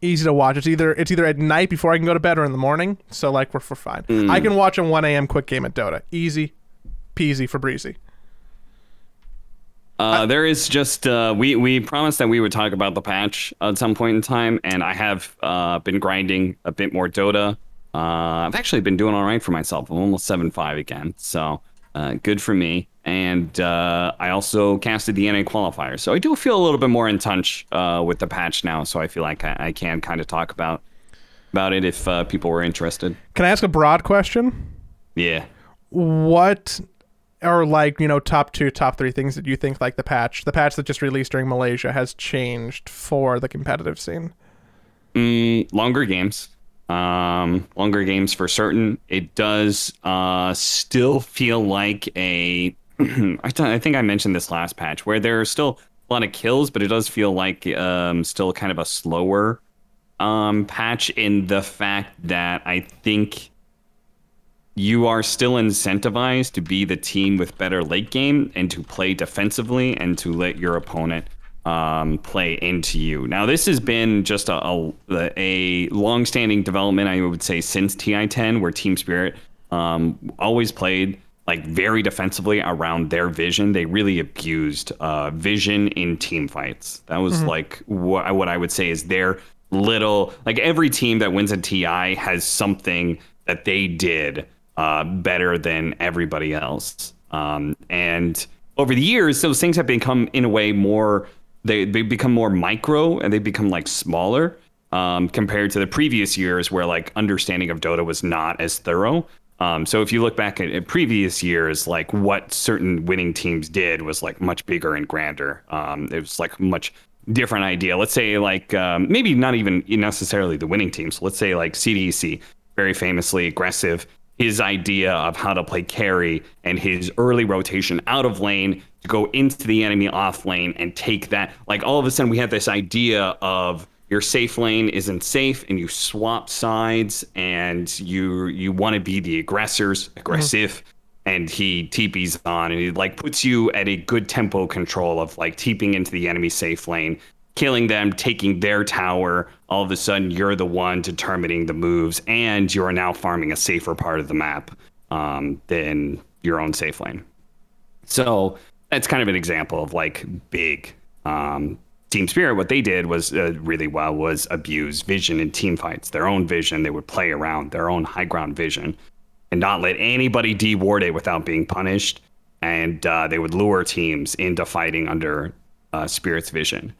easy to watch. It's either it's either at night before I can go to bed or in the morning. So like we're for fine. Mm. I can watch a one a.m. quick game at Dota. Easy, peasy for breezy. Uh, there is just uh, we we promised that we would talk about the patch at some point in time, and I have uh, been grinding a bit more Dota. Uh, I've actually been doing all right for myself. I'm almost seven five again, so uh, good for me. And uh, I also casted the NA qualifier, so I do feel a little bit more in touch uh, with the patch now. So I feel like I, I can kind of talk about about it if uh, people were interested. Can I ask a broad question? Yeah. What are like you know top two, top three things that you think like the patch, the patch that just released during Malaysia has changed for the competitive scene? Mm, longer games. Um, longer games for certain. It does uh, still feel like a. I, th- I think I mentioned this last patch where there are still a lot of kills, but it does feel like um, still kind of a slower um, patch in the fact that I think you are still incentivized to be the team with better late game and to play defensively and to let your opponent um, play into you. Now, this has been just a, a, a long-standing development, I would say, since TI10, where Team Spirit um, always played like very defensively around their vision. They really abused uh, vision in team fights. That was like what, what I would say is their little like every team that wins a TI has something that they did uh, better than everybody else. Um, and over the years, those things have become in a way more they they become more micro and they become like smaller um, compared to the previous years where like understanding of Dota was not as thorough. Um, so if you look back at, at previous years, like what certain winning teams did was like much bigger and grander. Um, it was like much different idea. Let's say like um, maybe not even necessarily the winning teams. Let's say like CDC, very famously aggressive. His idea of how to play carry and his early rotation out of lane to go into the enemy off lane and take that. Like all of a sudden, we have this idea of your safe lane isn't safe and you swap sides and you you want to be the aggressors aggressive mm-hmm. and he TP's on and he like puts you at a good tempo control of like TPing into the enemy safe lane killing them taking their tower all of a sudden you're the one determining the moves and you're now farming a safer part of the map um, than your own safe lane so that's kind of an example of like big um, team spirit. What they did was uh, really well was abuse vision in team fights, their own vision. They would play around their own high ground vision and not let anybody deward it without being punished. And uh, they would lure teams into fighting under uh, Spirit's vision.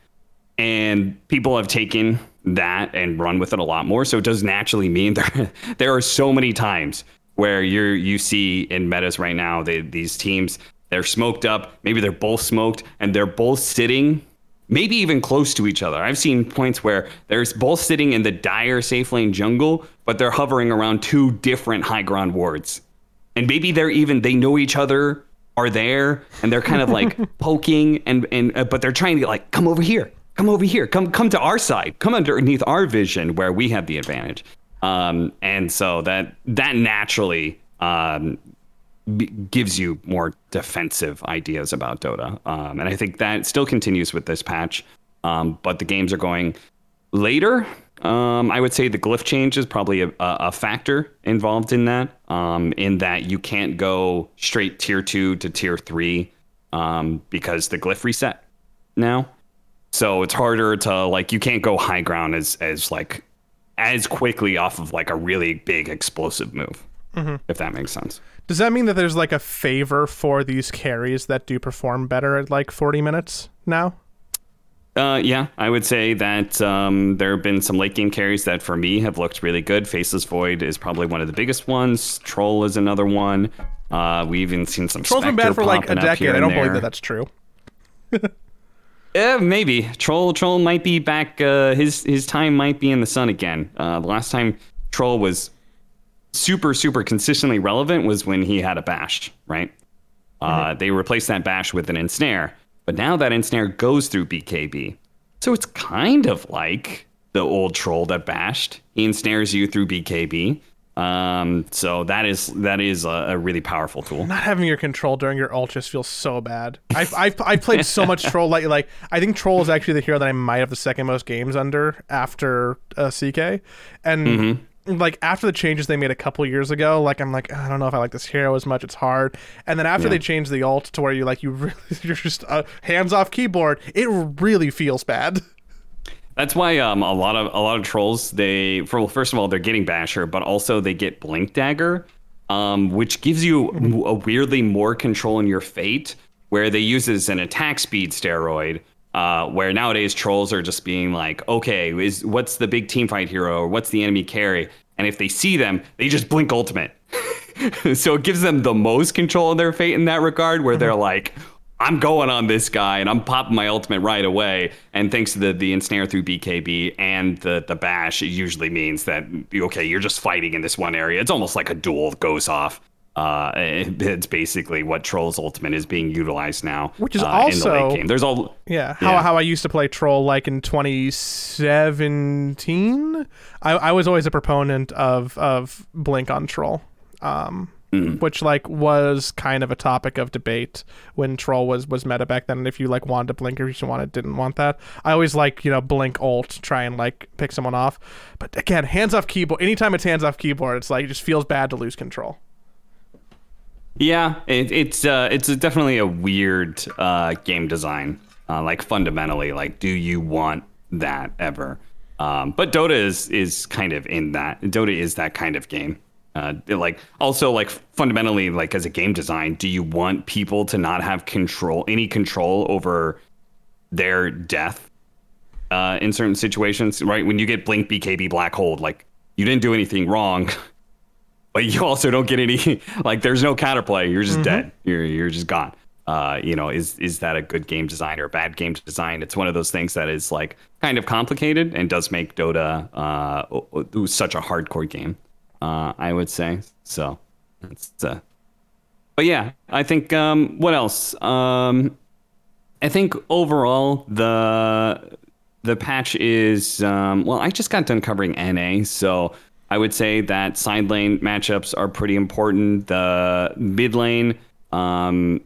And people have taken that and run with it a lot more. So it does naturally mean there there are so many times where you're you see in metas right now they, these teams they're smoked up, maybe they're both smoked, and they're both sitting maybe even close to each other. I've seen points where they're both sitting in the dire safe lane jungle, but they're hovering around two different high ground wards. And maybe they're even they know each other are there and they're kind of like poking and and uh, but they're trying to get like come over here. Come over here. Come come to our side. Come underneath our vision where we have the advantage. Um, and so that that naturally um, b- gives you more defensive ideas about Dota. Um, and I think that still continues with this patch. Um, but the games are going later. Um, I would say the glyph change is probably a, a factor involved in that, um, in that you can't go straight tier two to tier three um, because the glyph reset now. So it's harder to like you can't go high ground as as like as quickly off of like a really big explosive move, if that makes sense. Does that mean that there's like a favor for these carries that do perform better at like 40 minutes now? Uh, yeah, I would say that um, there have been some late game carries that for me have looked really good. Faceless Void is probably one of the biggest ones. Troll is another one. Uh, we even seen some. Troll's been bad for like a decade. I don't believe that that's true. Yeah, maybe Troll. Troll might be back. Uh, his his time might be in the sun again. Uh, the last time Troll was super super consistently relevant was when he had a bash, right? Uh, they replaced that bash with an ensnare, but now that ensnare goes through BKB, so it's kind of like the old Troll that bashed. He ensnares you through BKB. Um, so that is that is a, a really powerful tool. Not having your control during your ult just feels so bad. I've, I've, I've played so much Troll. Like, like I think Troll is actually the hero that I might have the second most games under after uh, CK. And Mm-hmm. like after the changes they made a couple years ago, like I'm like I don't know if I like this hero as much. It's hard. And then after Yeah. they changed the ult to where you like you really you're just uh, hands off keyboard, it really feels bad. That's why um, a lot of a lot of trolls they for well, first of all they're getting basher, but also they get blink dagger, um, which gives you a weirdly more control in your fate. Where they use it as an attack speed steroid. Uh, where nowadays trolls are just being like, okay, is what's the big team fight hero or what's the enemy carry? And if they see them, they just blink ultimate. so it gives them the most control of their fate in that regard, where they're like, I'm going on this guy and I'm popping my ultimate right away. And thanks to the, the ensnare through BKB and the, the bash, it usually means that, okay, you're just fighting in this one area. It's almost like a duel goes off. Uh, it- it's basically what Troll's ultimate is being utilized now. Which is uh, in the also- late game. There's all. Yeah, how, Yeah. how I used to play Troll like in 2017. I, I was always a proponent of of Blink on Troll, um, which like was kind of a topic of debate when Troll was was meta back then. And if you like wanted to blink or if you wanted didn't want that, I always like you know blink ult try and like pick someone off. But again, hands off keyboard. Anytime it's hands off keyboard, it's like it just feels bad to lose control. Yeah, it, it's uh, it's a, definitely a weird uh, game design. Uh, like fundamentally, like, do you want that ever? Um, but Dota is is kind of in that. Dota is that kind of game. Uh, like also like fundamentally, like as a game design, do you want people to not have control, any control over their death uh, in certain situations? Right? When you get blink BKB black hole like you didn't do anything wrong. but you also don't get any like there's no counterplay. You're just dead. You're you're just gone. Uh you know is is that a good game design or a bad game design? It's one of those things that is like kind of complicated and does make dota uh such a hardcore game uh i would say so that's uh but yeah i think um what else um i think overall the the patch is um, well. I just got done covering NA, so I would say that side lane matchups are pretty important. The mid lane, um,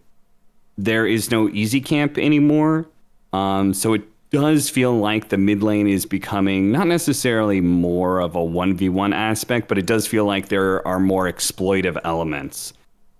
there is no easy camp anymore, um, so it does feel like the mid lane is becoming not necessarily more of a one v one aspect, but it does feel like there are more exploitive elements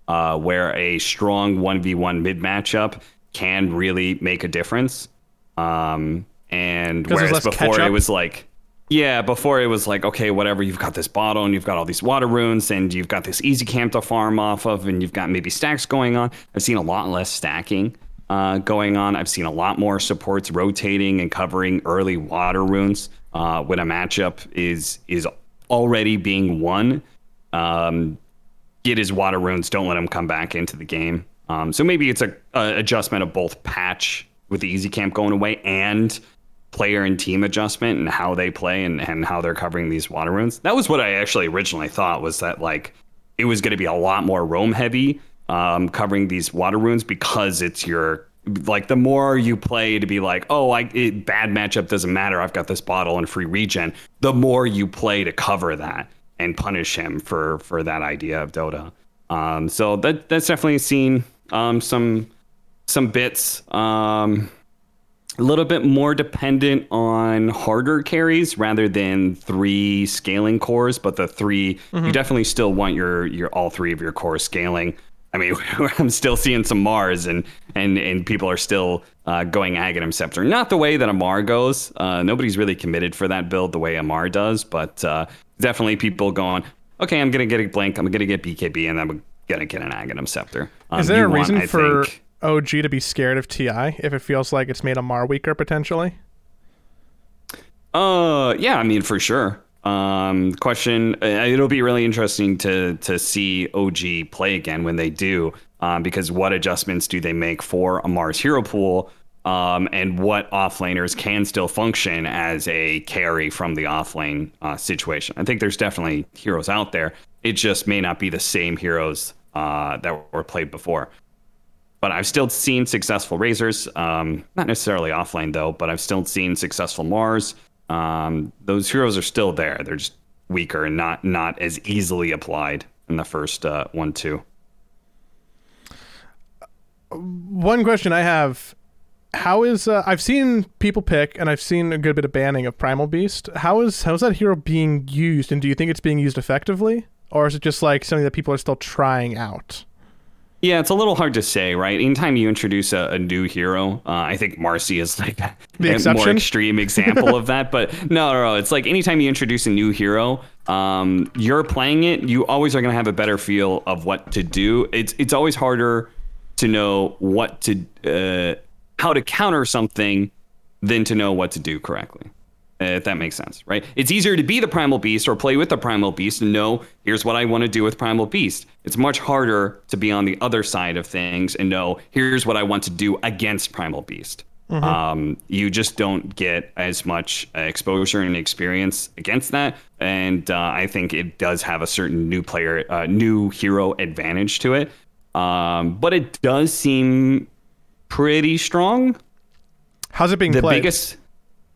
uh, where a strong 1v1 mid matchup can really make a difference. Um, and whereas before it was like, yeah, before it was like, okay, whatever, you've got this bottle and you've got all these water runes and you've got this easy camp to farm off of and you've got maybe stacks going on. I've seen a lot less stacking uh, going on. I've seen a lot more supports rotating and covering early water runes uh, when a matchup is is already being won. Um, get his water runes. Don't let him come back into the game. Um, so maybe it's a, a adjustment of both patch with the easy camp going away and player and team adjustment and how they play and, and how they're covering these water runes. That was what I actually originally thought was that like it was going to be a lot more roam heavy um, covering these water runes because it's your like the more you play to be like, oh, I it, bad matchup doesn't matter. I've got this bottle and free regen. The more you play to cover that and punish him for for that idea of Dota. Um, so that that's definitely seen um, some some bits. Um, a little bit more dependent on harder carries rather than three scaling cores, but the 3 mm-hmm. you definitely still want your your all three of your cores scaling. I mean, I'm still seeing some Mars, and and and people are still uh, going Aghanim Scepter. Not the way that Ammar goes. Uh, nobody's really committed for that build the way Ammar does, but uh, definitely people going, okay, I'm gonna get a blink, I'm gonna get BKB, and I'm gonna get an Aghanim Scepter. Um, Is there a reason want, for think, OG to be scared of TI if it feels like it's made Ammar weaker potentially? Uh, yeah, I mean for sure. Um, question: uh, It'll be really interesting to to see OG play again when they do, um, because what adjustments do they make for Ammar's hero pool, um, and what offlaners can still function as a carry from the offlane uh, situation? I think there's definitely heroes out there. It just may not be the same heroes uh, that were played before. But I've still seen successful Razors, um, not necessarily offlane though, but I've still seen successful Mars. Um, those heroes are still there. They're just weaker and not not as easily applied in the first uh, one two. One question I have: How is uh, I've seen people pick and I've seen a good bit of banning of Primal Beast. How is how is that hero being used? And do you think it's being used effectively, or is it just like something that people are still trying out? Yeah, it's a little hard to say, right? Anytime you introduce a, a new hero, uh, I think Marci is like the a more extreme example of that. But no, no, no, it's like anytime you introduce a new hero, um, you're playing it, you always are going to have a better feel of what to do. It's it's always harder to know what to uh, how to counter something than to know what to do correctly if that makes sense, right? It's easier to be the primal beast or play with the primal beast and know here's what I want to do with primal beast. It's much harder to be on the other side of things and know here's what I want to do against primal beast. Mm-hmm. Um, you just don't get as much exposure and experience against that, and uh, I think it does have a certain new player, uh, new hero advantage to it. Um, but it does seem pretty strong. How's it being the played? biggest?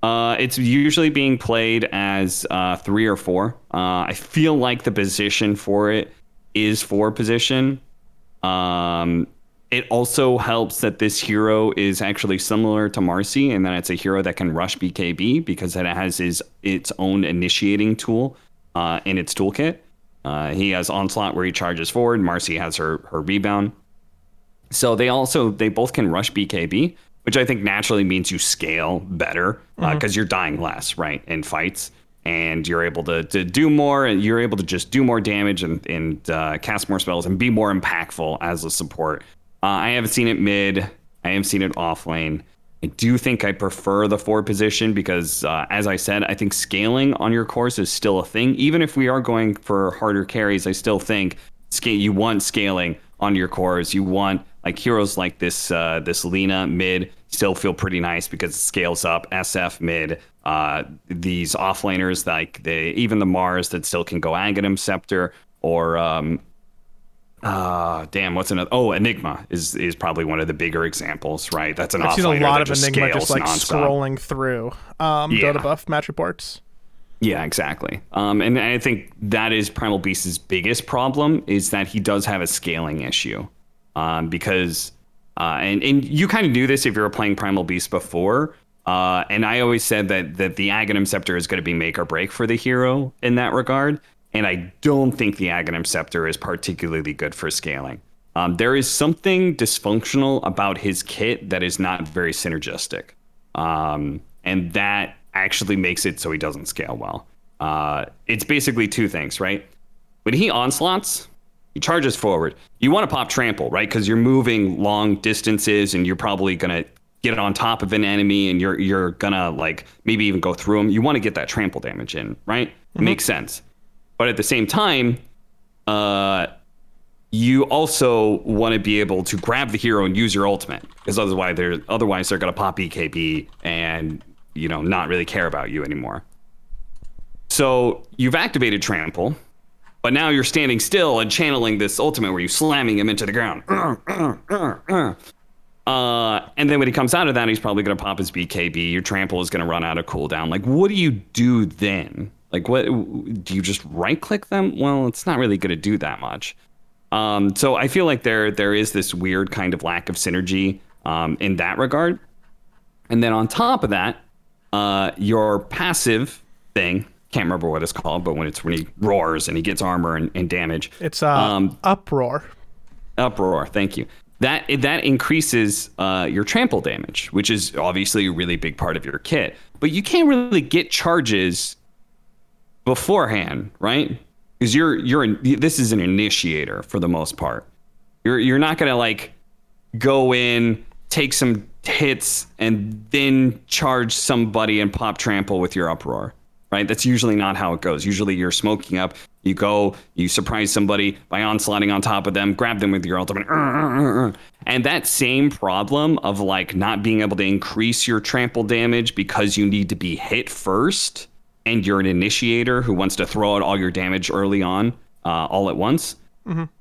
Uh, it's usually being played as uh, three or four. Uh, I feel like the position for it is four position. Um, it also helps that this hero is actually similar to Marci and that it's a hero that can rush BKB because it has his its own initiating tool uh, in its toolkit. Uh, he has onslaught where he charges forward. Marci has her her rebound. So they also they both can rush BKB, which I think naturally means you scale better because uh, mm-hmm. you're dying less, right, in fights, and you're able to, to do more, and you're able to just do more damage and, and uh, cast more spells and be more impactful as a support. Uh, I haven't seen it mid. I have seen it off lane. I do think I prefer the four position because, uh, as I said, I think scaling on your course is still a thing. Even if we are going for harder carries, I still think scale, you want scaling on your cores. You want like heroes like this uh, this Lina mid still feel pretty nice because it scales up SF mid. Uh, these offlaners like the even the Mars that still can go Aghanim Scepter or um, uh, damn, what's another? Oh, Enigma is is probably one of the bigger examples, right? That's an I've seen a lot of Enigma just like nonstop. scrolling through um, yeah. Dotabuff match reports. Yeah, exactly. Um, and I think that is Primal Beast's biggest problem is that he does have a scaling issue um, because uh, and and you kind of knew this if you were playing Primal Beast before. Uh, and I always said that that the Aghanim Scepter is going to be make or break for the hero in that regard. And I don't think the Aghanim Scepter is particularly good for scaling. Um, there is something dysfunctional about his kit that is not very synergistic, um, and that actually makes it so he doesn't scale well. Uh, it's basically two things, right? When he onslaughts, he charges forward. You want to pop trample, right? Because you're moving long distances and you're probably gonna get on top of an enemy and you're you're gonna like maybe even go through them. You want to get that trample damage in, right? Mm-hmm. Makes sense. But at the same time, uh, you also want to be able to grab the hero and use your ultimate because otherwise they're otherwise they're going to pop BKB and you know not really care about you anymore. So you've activated trample, but now you're standing still and channeling this ultimate where you're slamming him into the ground. Uh, and then when he comes out of that, he's probably going to pop his BKB. Your trample is going to run out of cooldown. Like, what do you do then? Like, what do you just right click them? Well, it's not really going to do that much. Um, so I feel like there there is this weird kind of lack of synergy um, in that regard. And then on top of that, uh, your passive thing can't remember what it's called, but when it's when he roars and he gets armor and, and damage, It's uh, Um, uproar. uproar. Thank you. That that increases uh, your trample damage, which is obviously a really big part of your kit. But you can't really get charges beforehand, right? Because you're you're an, this is an initiator for the most part. You're you're not gonna like go in, take some hits, and then charge somebody and pop trample with your uproar. Right? That's usually not how it goes. Usually you're smoking up, you go, you surprise somebody by onslaughting on top of them, grab them with your ultimate. uh, uh, uh. And that same problem of like not being able to increase your trample damage because you need to be hit first and you're an initiator who wants to throw out all your damage early on, uh, all at once,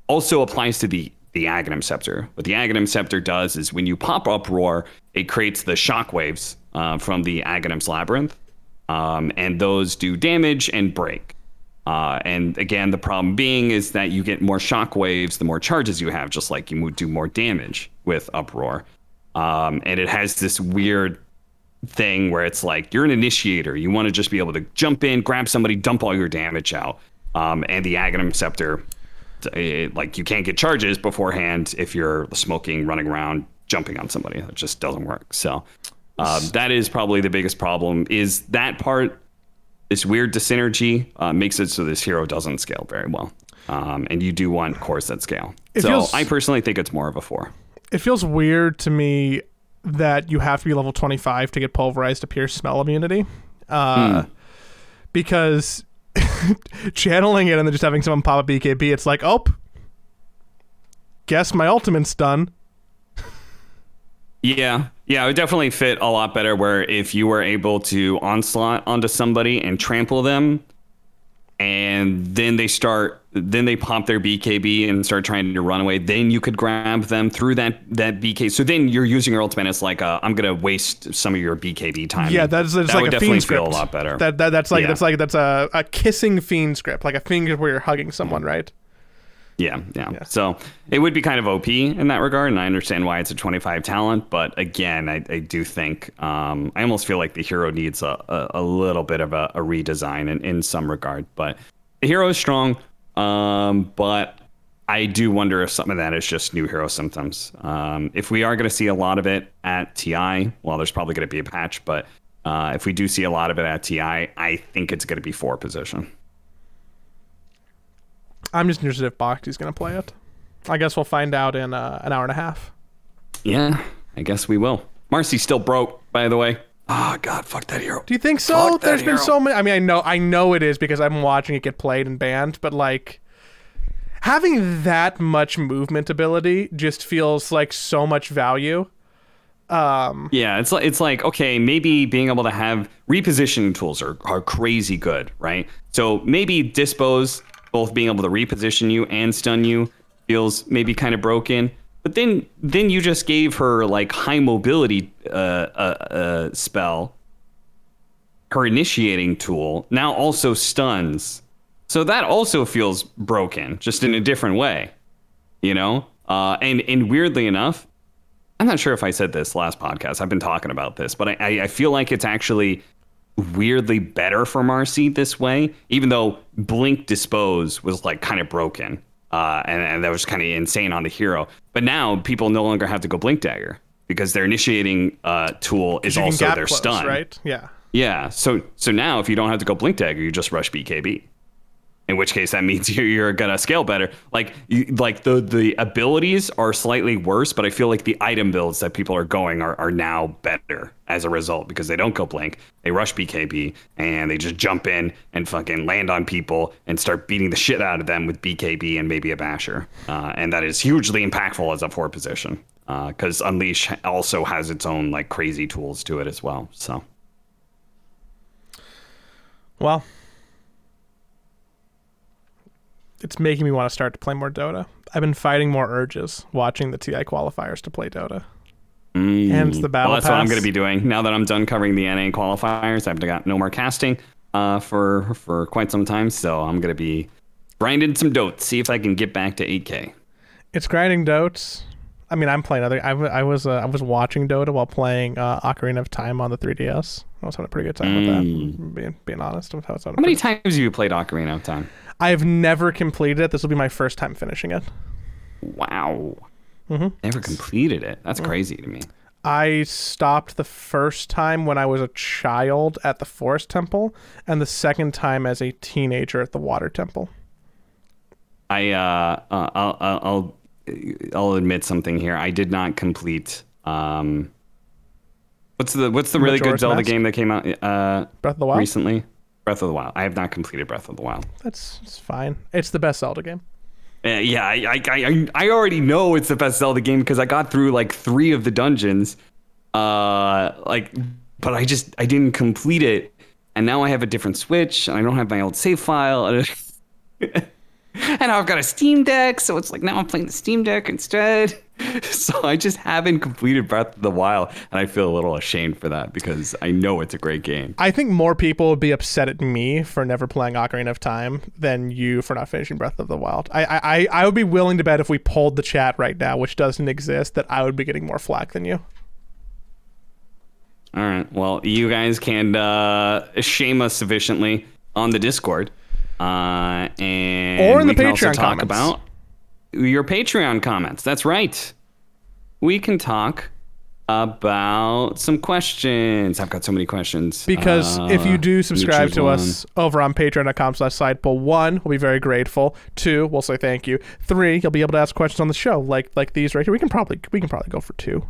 also applies to the the Aghanim Scepter. What the Aghanim Scepter does is when you pop Uproar, it creates the shockwaves uh, from the Aghanim's Labyrinth, um, and those do damage and break. Uh, and again, the problem being is that you get more shockwaves the more charges you have, just like you would do more damage with Uproar. Um, and it has this weird thing where it's like you're an initiator. You want to just be able to jump in, grab somebody, dump all your damage out. Um, and the Aghanim Scepter, it, like you can't get charges beforehand if you're smoking, running around, jumping on somebody. It just doesn't work. So um, that is probably the biggest problem. Is that part? This weird dyssynergy uh, makes it so this hero doesn't scale very well. Um, and you do want cores that scale. It so feels- I personally think it's more of a four. It feels weird to me that you have to be level 25 to get pulverized to pierce spell immunity. Uh, Because channeling it and then just having someone pop a BKB, it's like, oh, guess my ultimate's done. Yeah, yeah, it would definitely fit a lot better. Where if you were able to onslaught onto somebody and trample them, and then they start, then they pop their BKB and start trying to run away, then you could grab them through that that BK. So then you're using your ultimate as like, i I'm gonna waste some of your BKB time. Yeah, that's, that's that like would a definitely fiend feel script. a lot better. That, that that's like Yeah. that's like that's a, a kissing Fiend's Grip, like a finger where you're hugging someone, right? Yeah, yeah, So it would be kind of OP in that regard, and I understand why it's a 25 talent. But again, I, I do think um, I almost feel like the hero needs a, a, a little bit of a, a redesign in, in some regard. But the hero is strong, um, but I do wonder if some of that is just new hero symptoms. Um, if we are going to see a lot of it at TI, well, there's probably going to be a patch, but uh, if we do see a lot of it at TI, I think it's going to be four position. I'm just interested if Boxi's gonna play it. I guess we'll find out in uh, an hour and a half. Yeah, I guess we will. Marci's still broke, by the way. Oh God, fuck that hero. Do you think so? Fuck There's been hero. so many. I mean, I know, I know it is because I'm watching it get played and banned. But like, having that much movement ability just feels like so much value. Um, Yeah, it's like it's like okay, maybe being able to have repositioning tools are, are crazy good, right? So maybe dispose, both being able to reposition you and stun you, feels maybe kind of broken. But then then you just gave her like high mobility uh, uh, uh, spell, her initiating tool now also stuns. So that also feels broken, just in a different way, you know. Uh, and and weirdly enough, I'm not sure if I said this last podcast. I've been talking about this, but I, I, I feel like it's actually weirdly better for Marci this way, even though Blink Dispose was like kind of broken. Uh, and, and that was kind of insane on the hero. But now people no longer have to go Blink Dagger because their initiating uh, tool is also their close, stun. right? Yeah. Yeah. So so now if you don't have to go Blink Dagger, you just rush BKB. In which case that means you're, you're gonna scale better. Like you, like the the abilities are slightly worse, but I feel like the item builds that people are going are, are now better as a result because they don't go Blink. They rush BKB and they just jump in and fucking land on people and start beating the shit out of them with BKB and maybe a basher, uh, and that is hugely impactful as a four position because uh, Unleash also has its own like crazy tools to it as well. So. Well, it's making me want to start to play more Dota. I've been fighting more urges watching the TI qualifiers to play Dota. Mm. Hence the battle Well, that's pass. what I'm going to be doing now that I'm done covering the NA qualifiers. I've got no more casting uh, for for quite some time, so I'm going to be grinding some dots, see if I can get back to 8K. It's grinding Dotes. I mean, I'm playing other. I, w- I was uh, I was watching Dota while playing uh, Ocarina of Time on the 3DS. I was having a pretty good time with that. Being being honest with how it's. Mm. How many times have you played Ocarina of Time? I've never completed it. This will be my first time finishing it. Wow. Mm-hmm. Never completed it. That's crazy to me. I stopped the first time when I was a child at the Forest Temple, and the second time as a teenager at the Water Temple. I uh, uh, I'll, I'll I'll I'll admit something here. I did not complete. Um, what's the what's the really good Zelda Mask? game that came out uh, Breath of the Wild. recently? Breath of the Wild. I have not completed Breath of the Wild. That's it's fine. It's the best Zelda game. Uh, yeah, I, I I I already know it's the best Zelda game because I got through like three of the dungeons. Uh, like, but I just I didn't complete it, and now I have a different Switch, and I don't have my old save file. and now I've got a Steam Deck, so it's like now I'm playing the Steam Deck instead. So I just haven't completed Breath of the Wild, and I feel a little ashamed for that because I know it's a great game. I think more people would be upset at me for never playing Ocarina of Time than you for not finishing Breath of the Wild. I, I, I- would be willing to bet if we polled the chat right now, which doesn't exist, that I would be getting more flack than you. All right. Well, you guys can uh, shame us sufficiently on the Discord, uh, and Or in the Patreon talk comments. about your Patreon comments. That's right. We can talk about some questions. I've got so many questions. Because if you Uh, do subscribe to one. us over on patreon.com slash sidepull, one, we'll be very grateful. Two, we'll say thank you. Three, you'll be able to ask questions on the show, like like these right here. We can probably we can probably go for two.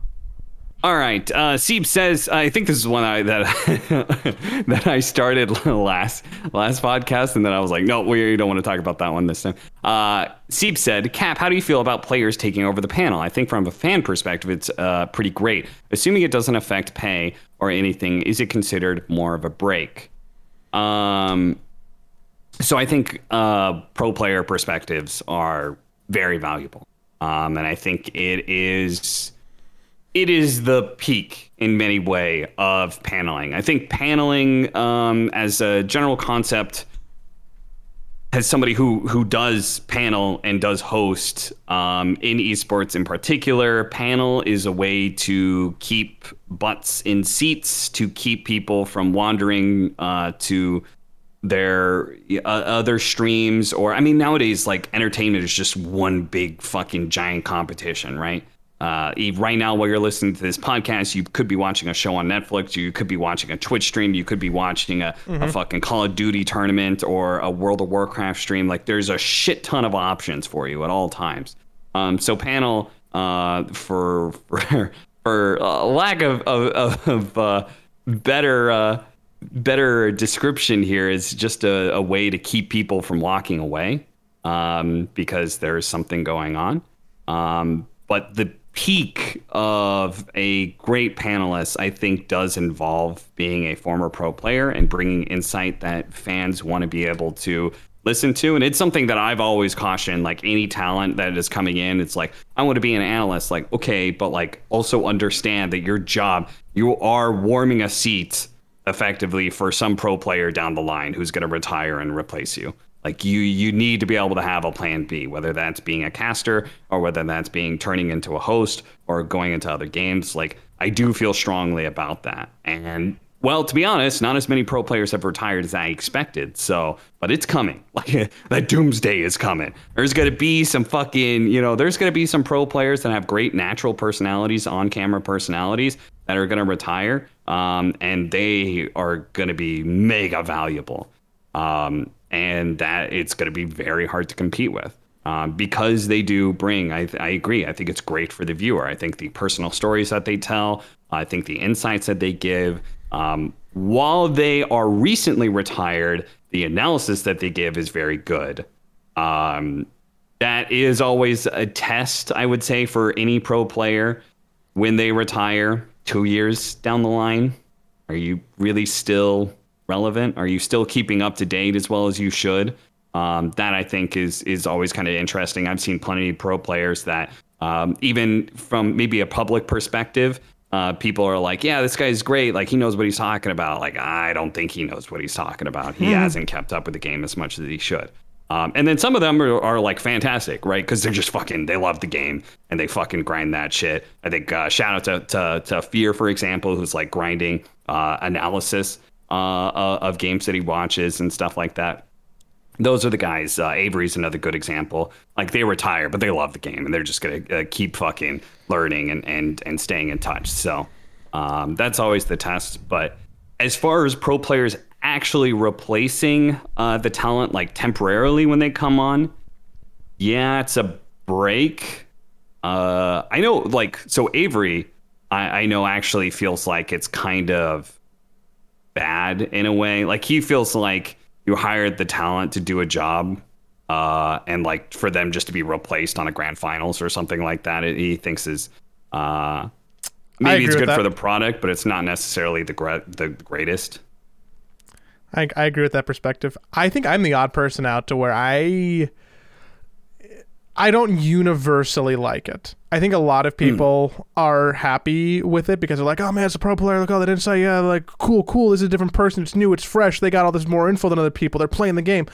All right. Uh, says, I think this is one I, that that I started last last podcast, and then I was like, no, we don't want to talk about that one this time. Uh, said, Cap, how do you feel about players taking over the panel? I think from a fan perspective, it's uh, pretty great. Assuming it doesn't affect pay or anything, is it considered more of a break? Um, so I think uh, pro player perspectives are very valuable, um, and I think it is it is the peak in many way of paneling. I think paneling um, as a general concept, as somebody who who does panel and does host um, in esports in particular, panel is a way to keep butts in seats, to keep people from wandering uh, to their uh, other streams or i mean nowadays like entertainment is just one big fucking giant competition right uh, right now while you're listening to this podcast you could be watching a show on netflix. You could be watching a twitch stream. You could be watching a, a fucking call of duty tournament or a world of warcraft stream. Like there's a shit ton of options for you at all times. Um, so panel uh, for for, for uh, lack of of, of uh, better uh, better description here is just a, a way to keep people from walking away um, because there's something going on. Um, but the peak of a great panelist, I think, does involve being a former pro player and bringing insight that fans want to be able to listen to. And it's something that I've always cautioned like any talent that is coming in, it's like, I want to be an analyst. Like, okay, but like also understand that your job, you are warming a seat effectively for some pro player down the line who's going to retire and replace you. Like you, you need to be able to have a plan B, whether that's being a caster or whether that's being turning into a host or going into other games. Like I do feel strongly about that. And well, to be honest, not as many pro players have retired as I expected. So, but it's coming. Like that doomsday is coming. There's going to be some fucking, you know, there's going to be some pro players that have great natural personalities, on camera personalities that are going to retire. Um, and they are going to be mega valuable. Um, and that it's going to be very hard to compete with. Um, because they do bring, I, I agree. I think it's great for the viewer. I think the personal stories that they tell, I think the insights that they give, um, while they are recently retired, the analysis that they give is very good. Um, that is always a test, I would say, for any pro player when they retire two years down the line. Are you really still relevant? Are you still keeping up to date as well as you should? Um, that I think is is always kind of interesting. I've seen plenty of pro players that um, even from maybe a public perspective, uh, people are like, "Yeah, this guy's great. Like he knows what he's talking about." Like I don't think he knows what he's talking about. He mm-hmm. hasn't kept up with the game as much as he should. Um, and then some of them are, are like fantastic, right? Because they're just fucking, they love the game and they fucking grind that shit. I think uh, shout out to, to, to Fear, for example, who's like grinding uh, analysis uh, uh of that he watches and stuff like that. Those are the guys. Uh, Avery's another good example. Like they retire, but they love the game and they're just gonna uh, keep fucking learning and and and staying in touch. So um, that's always the test. But as far as pro players actually replacing uh, the talent like temporarily when they come on, yeah, it's a break. Uh, I know, like, so Avery, I, I know actually feels like it's kind of bad in a way. Like he feels like you hired the talent to do a job, uh, and like for them just to be replaced on a grand finals or something like that, it, he thinks is uh, maybe it's good for the product, but it's not necessarily the gra- the greatest. I, I agree with that perspective. I think I'm the odd person out to where I I don't universally like it. I think a lot of hmm. people mm. are happy with it because they're like, "Oh man, it's a pro player. Look all that insight. Yeah, like cool, cool. This is a different person. It's new. It's fresh. They got all this more info than other people. They're playing the game."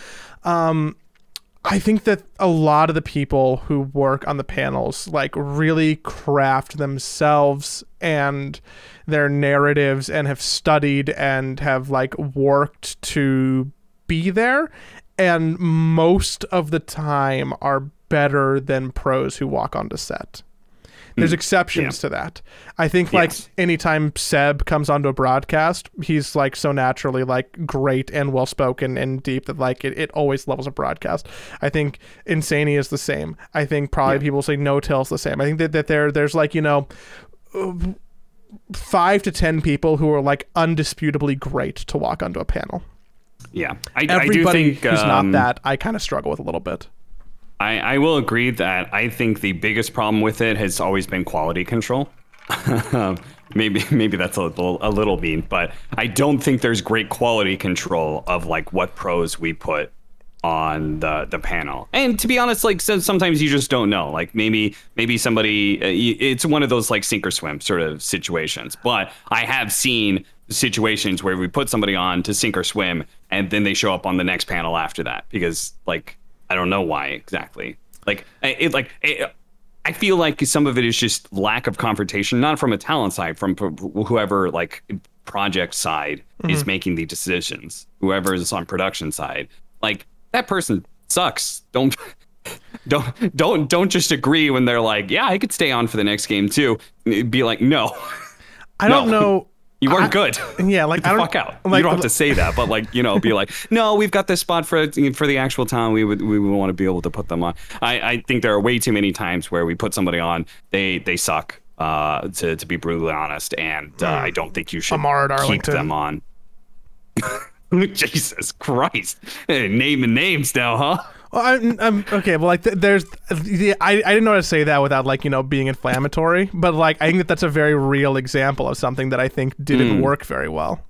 Um, I think that a lot of the people who work on the panels like really craft themselves and their narratives and have studied and have like worked to be there and most of the time are better than pros who walk onto set. There's mm. exceptions yeah. to that. I think like yes. anytime Ceb comes onto a broadcast, he's like so naturally like great and well spoken and deep that like it, it always levels a broadcast. I think Insania is the same. I think probably yeah. people say N0tail's the same. I think that, that there there's like, you know, five to ten people who are like undisputably great to walk onto a panel. Yeah, I, everybody I think, who's um, not that, I kind of struggle with a little bit. I, I will agree that I think the biggest problem with it has always been quality control. maybe maybe that's a little a little mean, but I don't think there's great quality control of like what pros we put on the the panel. And to be honest, like sometimes you just don't know. Like maybe maybe somebody uh, it's one of those like sink or swim sort of situations. But I have seen situations where we put somebody on to sink or swim and then they show up on the next panel after that because like I don't know why exactly. Like it like it, I feel like some of it is just lack of confrontation, not from a talent side, from whoever like project side mm-hmm. is making the decisions, whoever is on production side. Like that person sucks. Don't don't don't don't just agree when they're like, yeah, I could stay on for the next game too. Be like, no. I don't no. know. You weren't I, good. Yeah, like Get the fuck out. Like, you don't have to say that, but like you know, be like, no, we've got this spot for for the actual town. We would we would want to be able to put them on. I, I think there are way too many times where we put somebody on, they they suck. Uh, to to be brutally honest, and uh. I don't think you should keep them on. Jesus Christ! Naming names now, huh? Well, I'm, I'm, okay. Well, like th- there's, the, I, I didn't know how to say that without like you know being inflammatory, but like I think that that's a very real example of something that I think didn't mm. work very well.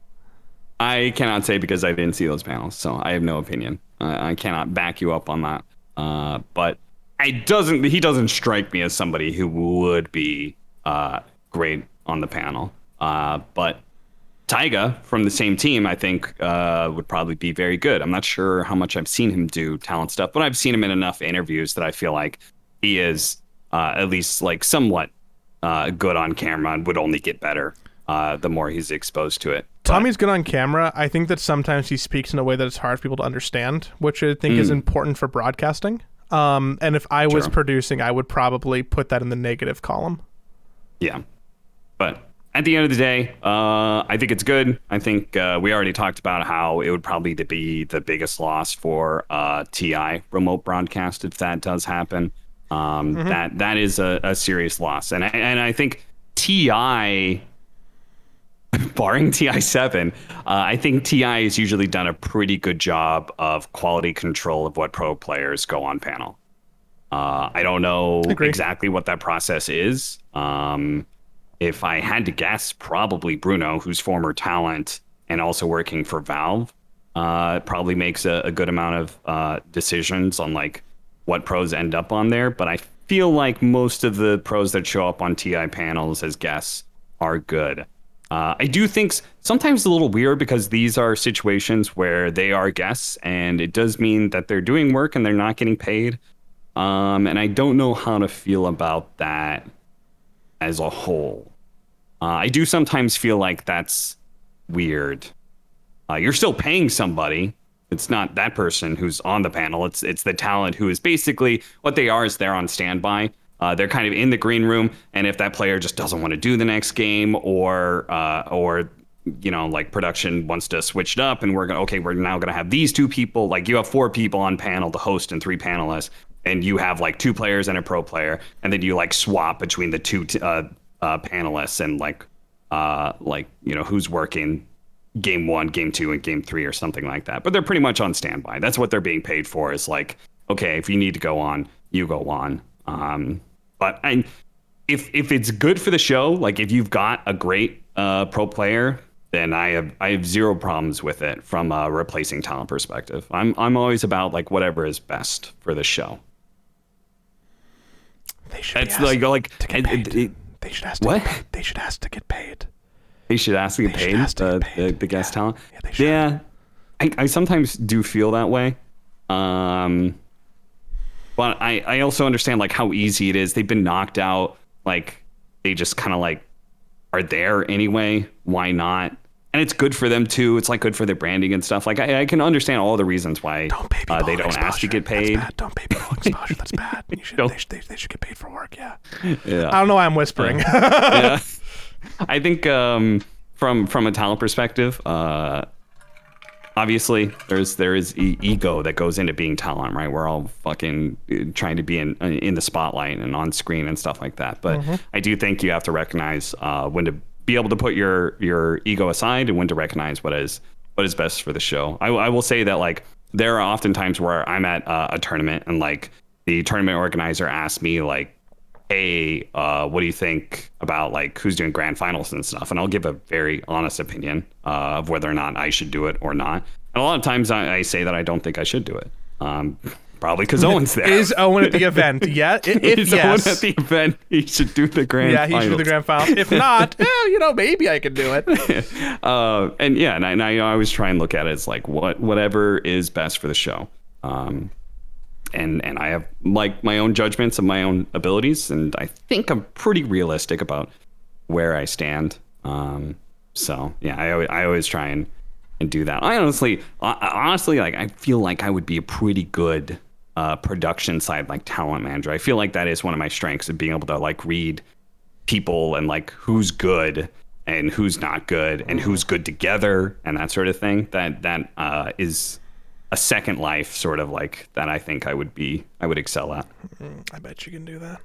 I cannot say because I didn't see those panels, so I have no opinion. Uh, I cannot back you up on that. Uh, but it doesn't. He doesn't strike me as somebody who would be uh, great on the panel. Uh, but Taiga from the same team, I think, uh, would probably be very good. I'm not sure how much I've seen him do talent stuff, but I've seen him in enough interviews that I feel like he is uh, at least like somewhat uh, good on camera and would only get better uh, the more he's exposed to it. But, Tommy's good on camera. I think that sometimes he speaks in a way that it's hard for people to understand, which I think mm. is important for broadcasting. Um, and if I was producing, I would probably put that in the negative column. Yeah, but at the end of the day, uh, I think it's good. I think uh, we already talked about how it would probably be the biggest loss for uh, TI remote broadcast if that does happen. Um, mm-hmm. That that is a, a serious loss, and I, and I think TI barring TI7, uh, I think TI has usually done a pretty good job of quality control of what pro players go on panel. Uh, I don't know Agreed. exactly what that process is. Um, if I had to guess, probably Bruno, who's former talent and also working for Valve, uh, probably makes a, a, good amount of uh, decisions on like what pros end up on there. But I feel like most of the pros that show up on TI panels as guests are good. Uh, I do think sometimes a little weird because these are situations where they are guests, and it does mean that they're doing work and they're not getting paid. Um, and I don't know how to feel about that as a whole. Uh, I do sometimes feel like that's weird. Uh, you're still paying somebody. It's not that person who's on the panel. It's it's the talent who is basically what they are is they're on standby. Uh, they're kind of in the green room, and if that player just doesn't want to do the next game, or uh, or you know, like production wants to switch it up, and we're gonna okay, we're now gonna have these two people. Like you have four people on panel, the host and three panelists, and you have like two players and a pro player, and then you like swap between the two t- uh, uh, panelists and like uh, like you know who's working game one, game two, and game three, or something like that. But they're pretty much on standby. That's what they're being paid for. Is like okay, if you need to go on, you go on. Um, but and if if it's good for the show, like if you've got a great uh, pro player, then I have I have zero problems with it from a replacing talent perspective. I'm I'm always about like whatever is best for the show. They should. It's like like to get paid. It, it, they should ask. To what? Get paid. They should ask to get paid. They should ask to get, paid, to get paid. The, the, guest yeah. talent. Yeah, yeah I, I sometimes do feel that way. Um, but I, I also understand like how easy it is. They've been knocked out. Like they just kind of like are there anyway. Why not? And it's good for them too. It's like good for their branding and stuff. Like I, I can understand all the reasons why don't uh, they don't exposure. ask to get paid. Don't pay people exposure. That's bad. Should, they, should, they, they, should get paid for work. Yeah. Yeah. I don't know why I'm whispering. yeah. I think um, from from a talent perspective, uh, obviously there's there is e- ego that goes into being talent right we're all fucking uh, trying to be in in the spotlight and on screen and stuff like that but mm-hmm. i do think you have to recognize uh, when to be able to put your your ego aside and when to recognize what is what is best for the show i, I will say that like there are often times where i'm at uh, a tournament and like the tournament organizer asks me like hey, uh, what do you think about like who's doing grand finals and stuff? And I'll give a very honest opinion uh, of whether or not I should do it or not. And a lot of times I, I say that I don't think I should do it. Um, probably because Owen's there. Is Owen at the event? Yeah. If, Is yes. Owen at the event? He should do the grand. Yeah, he finals. should do the grand final. If not, eh, you know, maybe I could do it. uh, and yeah, and I, and I, always try and look at it as like what whatever is best for the show. Um, and and I have like my own judgments and my own abilities, and I think I'm pretty realistic about where I stand. Um, so yeah, I I always try and and do that. I honestly, honestly, like I feel like I would be a pretty good uh, production side like talent manager. I feel like that is one of my strengths of being able to like read people and like who's good and who's not good and who's good together and that sort of thing. That that uh, is a second life sort of like that I think I would be I would excel at. Mm, I bet you can do that.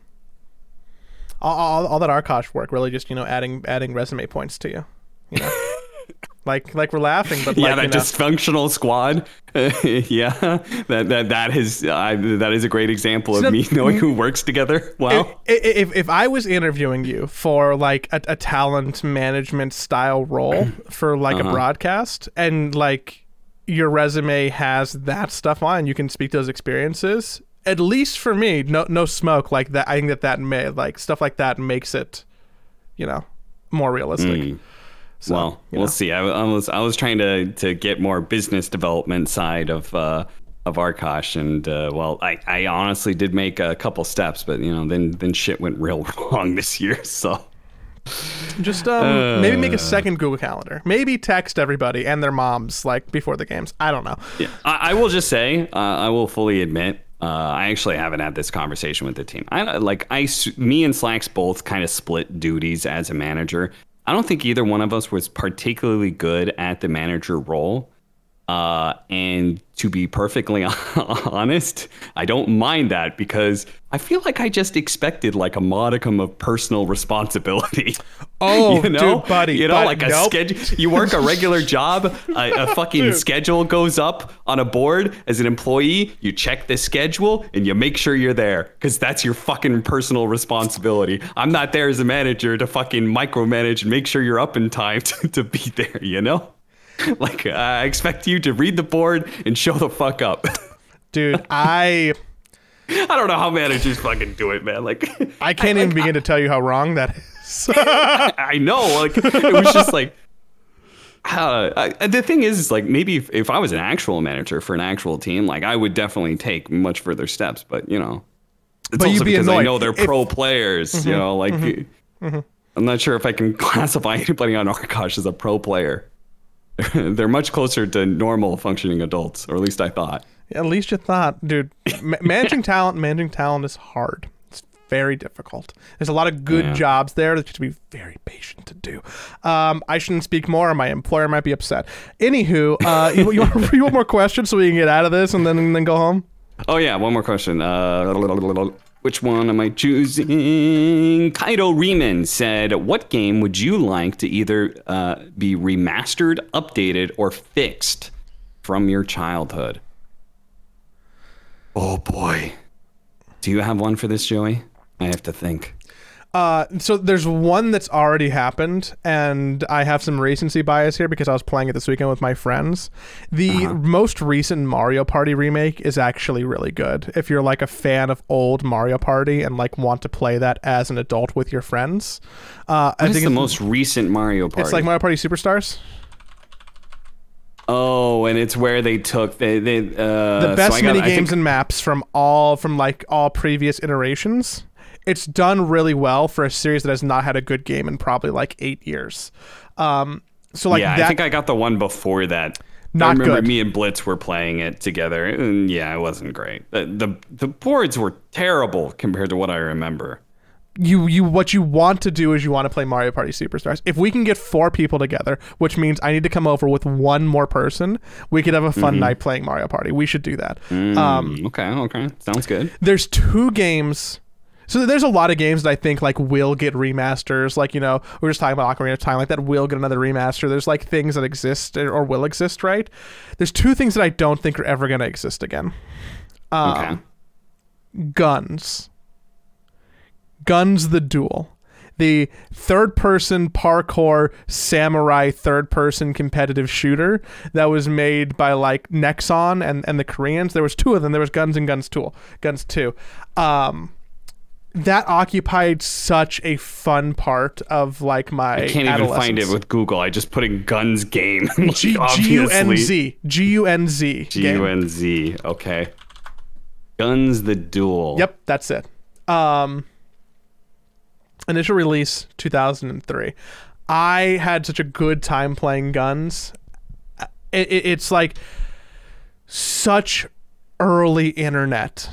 All, all, all that Arkosh work really just you know adding adding resume points to you. You know. like like we're laughing, but yeah, like, that dysfunctional squad. yeah, that that that is uh, that is a great example of me knowing who works together. Wow. If, if, if I was interviewing you for like a, a talent management style role for like uh-huh. a broadcast, and like your resume has that stuff on, you can speak those experiences. At least for me, no no smoke like that. I think that that may like stuff like that makes it, you know, more realistic. Mm. So, well, we'll know. see. I, I, was I was trying to to get more business development side of uh, of Arkosh, and uh, well, I, I honestly did make a couple steps, but you know, then then shit went real wrong this year. So just um, uh, maybe make a second Google Calendar. Maybe text everybody and their moms like before the games. I don't know. Yeah, I, I will just say, uh, I will fully admit, uh, I actually haven't had this conversation with the team. I like I, me and Slacks both kind of split duties as a manager. I don't think either one of us was particularly good at the manager role. Uh, and to be perfectly honest, I don't mind that because I feel like I just expected like a modicum of personal responsibility. Oh, you know, dude, buddy, you know, but like a nope. schedule. You work a regular job, a, a fucking schedule goes up on a board as an employee. You check the schedule and you make sure you're there because that's your fucking personal responsibility. I'm not there as a manager to fucking micromanage and make sure you're up in time to, to be there. You know. Like I expect you to read the board and show the fuck up. Dude, I I don't know how managers fucking do it, man. Like I can't even begin to tell you how wrong that is. I know, like it was just like uh, I, the thing is, is like maybe if, if I was an actual manager for an actual team, like I would definitely take much further steps. But you know, it's But also be because I know they're If- Mm-hmm. pro players. you know, like I'm not sure if I can classify anybody on Arkosh as a pro player. they're much closer to normal functioning adults, or at least I thought. At least you thought, dude. Ma- managing talent, managing talent is hard. It's very difficult. There's a lot of good Yeah. jobs there that you have to be very patient to do. Um, I shouldn't speak more. or My employer might be upset. Anywho, uh, you, you, want, you want more questions so we can get out of this and then and then go home? Oh yeah, one more question. Uh, which one am I choosing? Kaido Riemann said, "What game would you like to either uh, be remastered, updated, or fixed from your childhood?" Oh boy, do you have one for this, Joey? I have to think. Uh, so there's one that's already happened, and I have some recency bias here because I was playing it this weekend with my friends. The most recent Mario Party remake is actually really good. If you're like a fan of old Mario Party and like want to play that as an adult with your friends, uh, I think the most recent Mario Party? it's like Mario Party Superstars. oh, and it's where they took they, they uh, the best so got- mini think- games and maps from all from like all previous iterations. It's done really well for a series that has not had a good game in probably like eight years. Um, so like yeah, that, I think I got the one before that. Not I remember good. me and Blitz were playing it together, and yeah, it wasn't great. The, the the boards were terrible compared to what I remember. you you what you want to do is you want to play Mario Party Superstars. If we can get four people together, which means I need to come over with one more person, we could have a fun night playing Mario Party. We should do that. Um, Mm, okay, okay, sounds good. there's two games. So there's a lot of games that I think like will get remasters. Like you know we are just talking about Ocarina of Time, like that will get another remaster. There's like things that exist or will exist, right? There's two things that I don't think are ever going to exist again. Um, Okay, GunZ. GunZ the Duel. The third person parkour samurai third person competitive shooter that was made by like Nexon and, and the Koreans. There was two of them. There was GunZ and GunZ 2. GunZ 2. Um that occupied such a fun part of like my I can't even find it with Google. I just put in guns game. G U N Z G U N Z G U N Z. Okay. GunZ the duel. Yep, that's it. Um, initial release 2003. I had such a good time playing GunZ. It, it, it's like such early internet.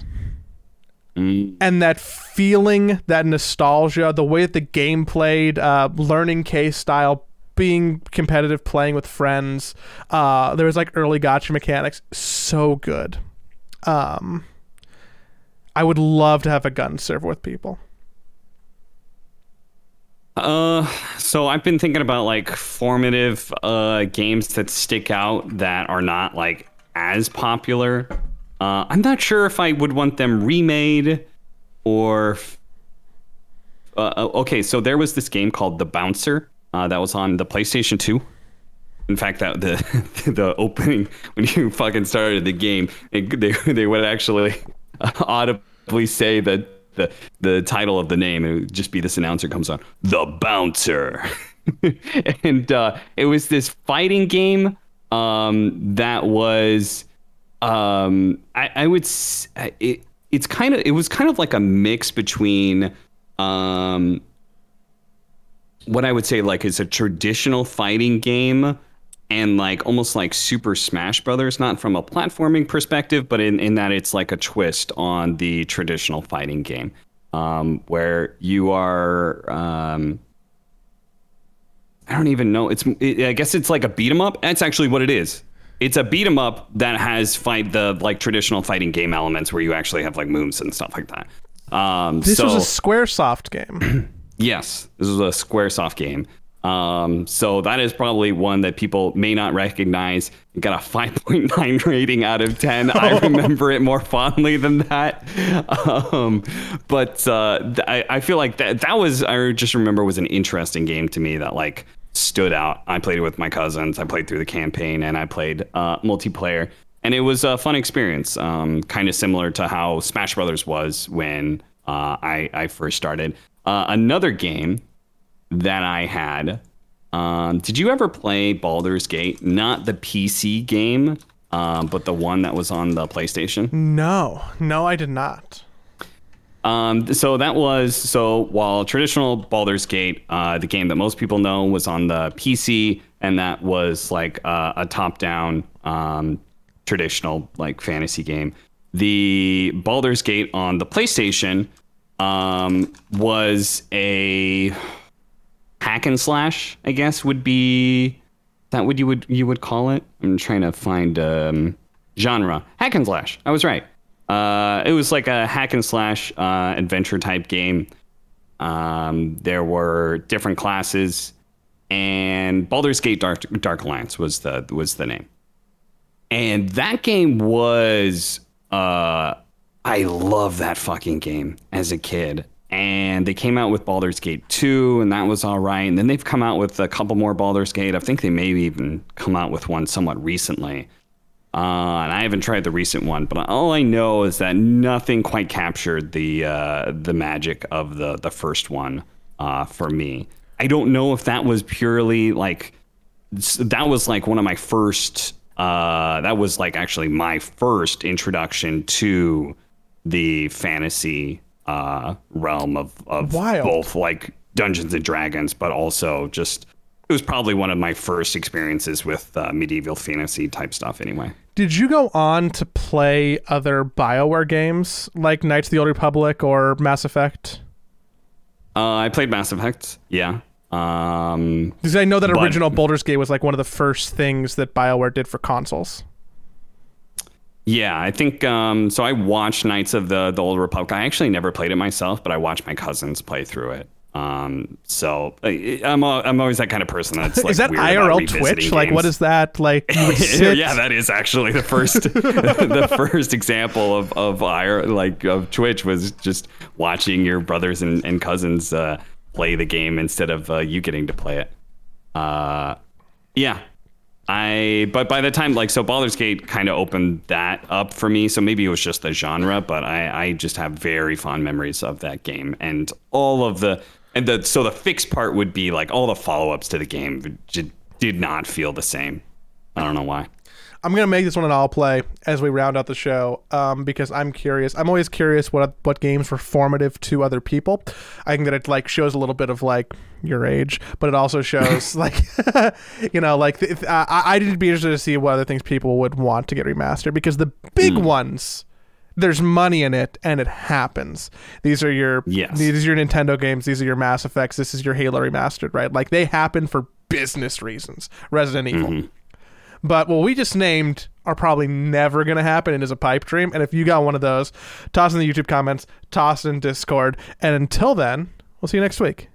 Mm, And that feeling, that nostalgia, the way that the game played, uh, learning K-style, being competitive, playing with friends. Uh, there was like early gotcha mechanics. So good. Um, I would love to have a gun server with people. Uh, so I've been thinking about like formative uh games that stick out that are not like as popular. Uh, I'm not sure if I would want them remade or. Uh, uh, okay, so there was this game called The Bouncer uh, that was on the PlayStation 2. In fact, that the the opening when you fucking started the game, it, they they would actually audibly say that the the title of the name it would just be this announcer comes on the bouncer, and uh, it was this fighting game um, that was um, I, I would it it's kind of it was kind of like a mix between um, what I would say like is a traditional fighting game and like almost like Super Smash Brothers, not from a platforming perspective, but in, in that it's like a twist on the traditional fighting game, um, where you are um, I don't even know. It's it, I guess it's like a beat 'em up. That's actually what it is. It's a beat 'em up that has fight the like traditional fighting game elements where you actually have like moves and stuff like that. Um, This so, was a SquareSoft game. Yes, this is a SquareSoft game. Um, so that is probably one that people may not recognize. It got a 5.9 rating out of 10. I remember it more fondly than that. Um, but uh, I, I feel like that that was I just remember was an interesting game to me that like stood out. I played it with my cousins. I played through the campaign and I played uh, multiplayer, and it was a fun experience. Um, kind of similar to how Smash Brothers was when uh, I I first started. Uh, another game that I had. Um, did you ever play Baldur's Gate? Not the PC game, um, but the one that was on the PlayStation. no, no, I did not. Um, so that was so while traditional Baldur's Gate, uh, the game that most people know, was on the PC, and that was like uh, a top-down um, traditional like fantasy game. The Baldur's Gate on the PlayStation um, was a hack and slash, I guess would be that what you would you would call it. I'm trying to find um, genre hack and slash. I was right. Uh, it was like a hack and slash uh, adventure type game. Um, there were different classes, and Baldur's Gate Dark Dark Alliance was the was the name. And that game was uh I love that fucking game as a kid. And they came out with Baldur's Gate 2, and that was all right. And then they've come out with a couple more Baldur's Gate. I think they may even come out with one somewhat recently. Uh, and I haven't tried the recent one, but all I know is that nothing quite captured the uh, the magic of the the first one uh, for me. I don't know if that was purely like that was like one of my first. Uh, that was like actually my first introduction to the fantasy uh, realm of of Wild. both like Dungeons and Dragons, but also just it was probably one of my first experiences with uh, medieval fantasy type stuff. Anyway, Did you go on to play other BioWare games like Knights of the Old Republic or Mass Effect? uh, I played Mass Effect. Yeah. Um, Because I know that But- original Baldur's Gate was like one of the first things that BioWare did for consoles. Yeah, I think um, so. I watched Knights of the the Old Republic. I actually never played it myself, but I watched my cousins play through it. Um, so I- I'm a, I'm always that kind of person that's like is that IRL Twitch? Like, what is that? Like, you would sit- yeah, that is actually the first the first example of of IR, like of Twitch was just watching your brothers and, and cousins uh, play the game instead of uh, you getting to play it. Uh, yeah. I but by the time like so Baldur's Gate kind of opened that up for me. So maybe it was just the genre, but I I just have very fond memories of that game and all of the and the so the fixed part would be like all the follow ups to the game did, did not feel the same. I don't know why. I'm gonna make this one an all play as we round out the show um, because I'm curious. I'm always curious what what games were formative to other people. I think that it like shows a little bit of like your age, but it also shows like you know like th- uh, I I did be interested to see what other things people would want to get remastered because the big ones. There's money in it, and it happens. These are your Yes. these are your Nintendo games. These are your Mass Effects. This is your Halo remastered, right? Like they happen for business reasons. Resident Evil. Mm-hmm. But what we just named are probably never going to happen and is a pipe dream. And if you got one of those, toss in the YouTube comments, toss in Discord. And until then, we'll see you next week.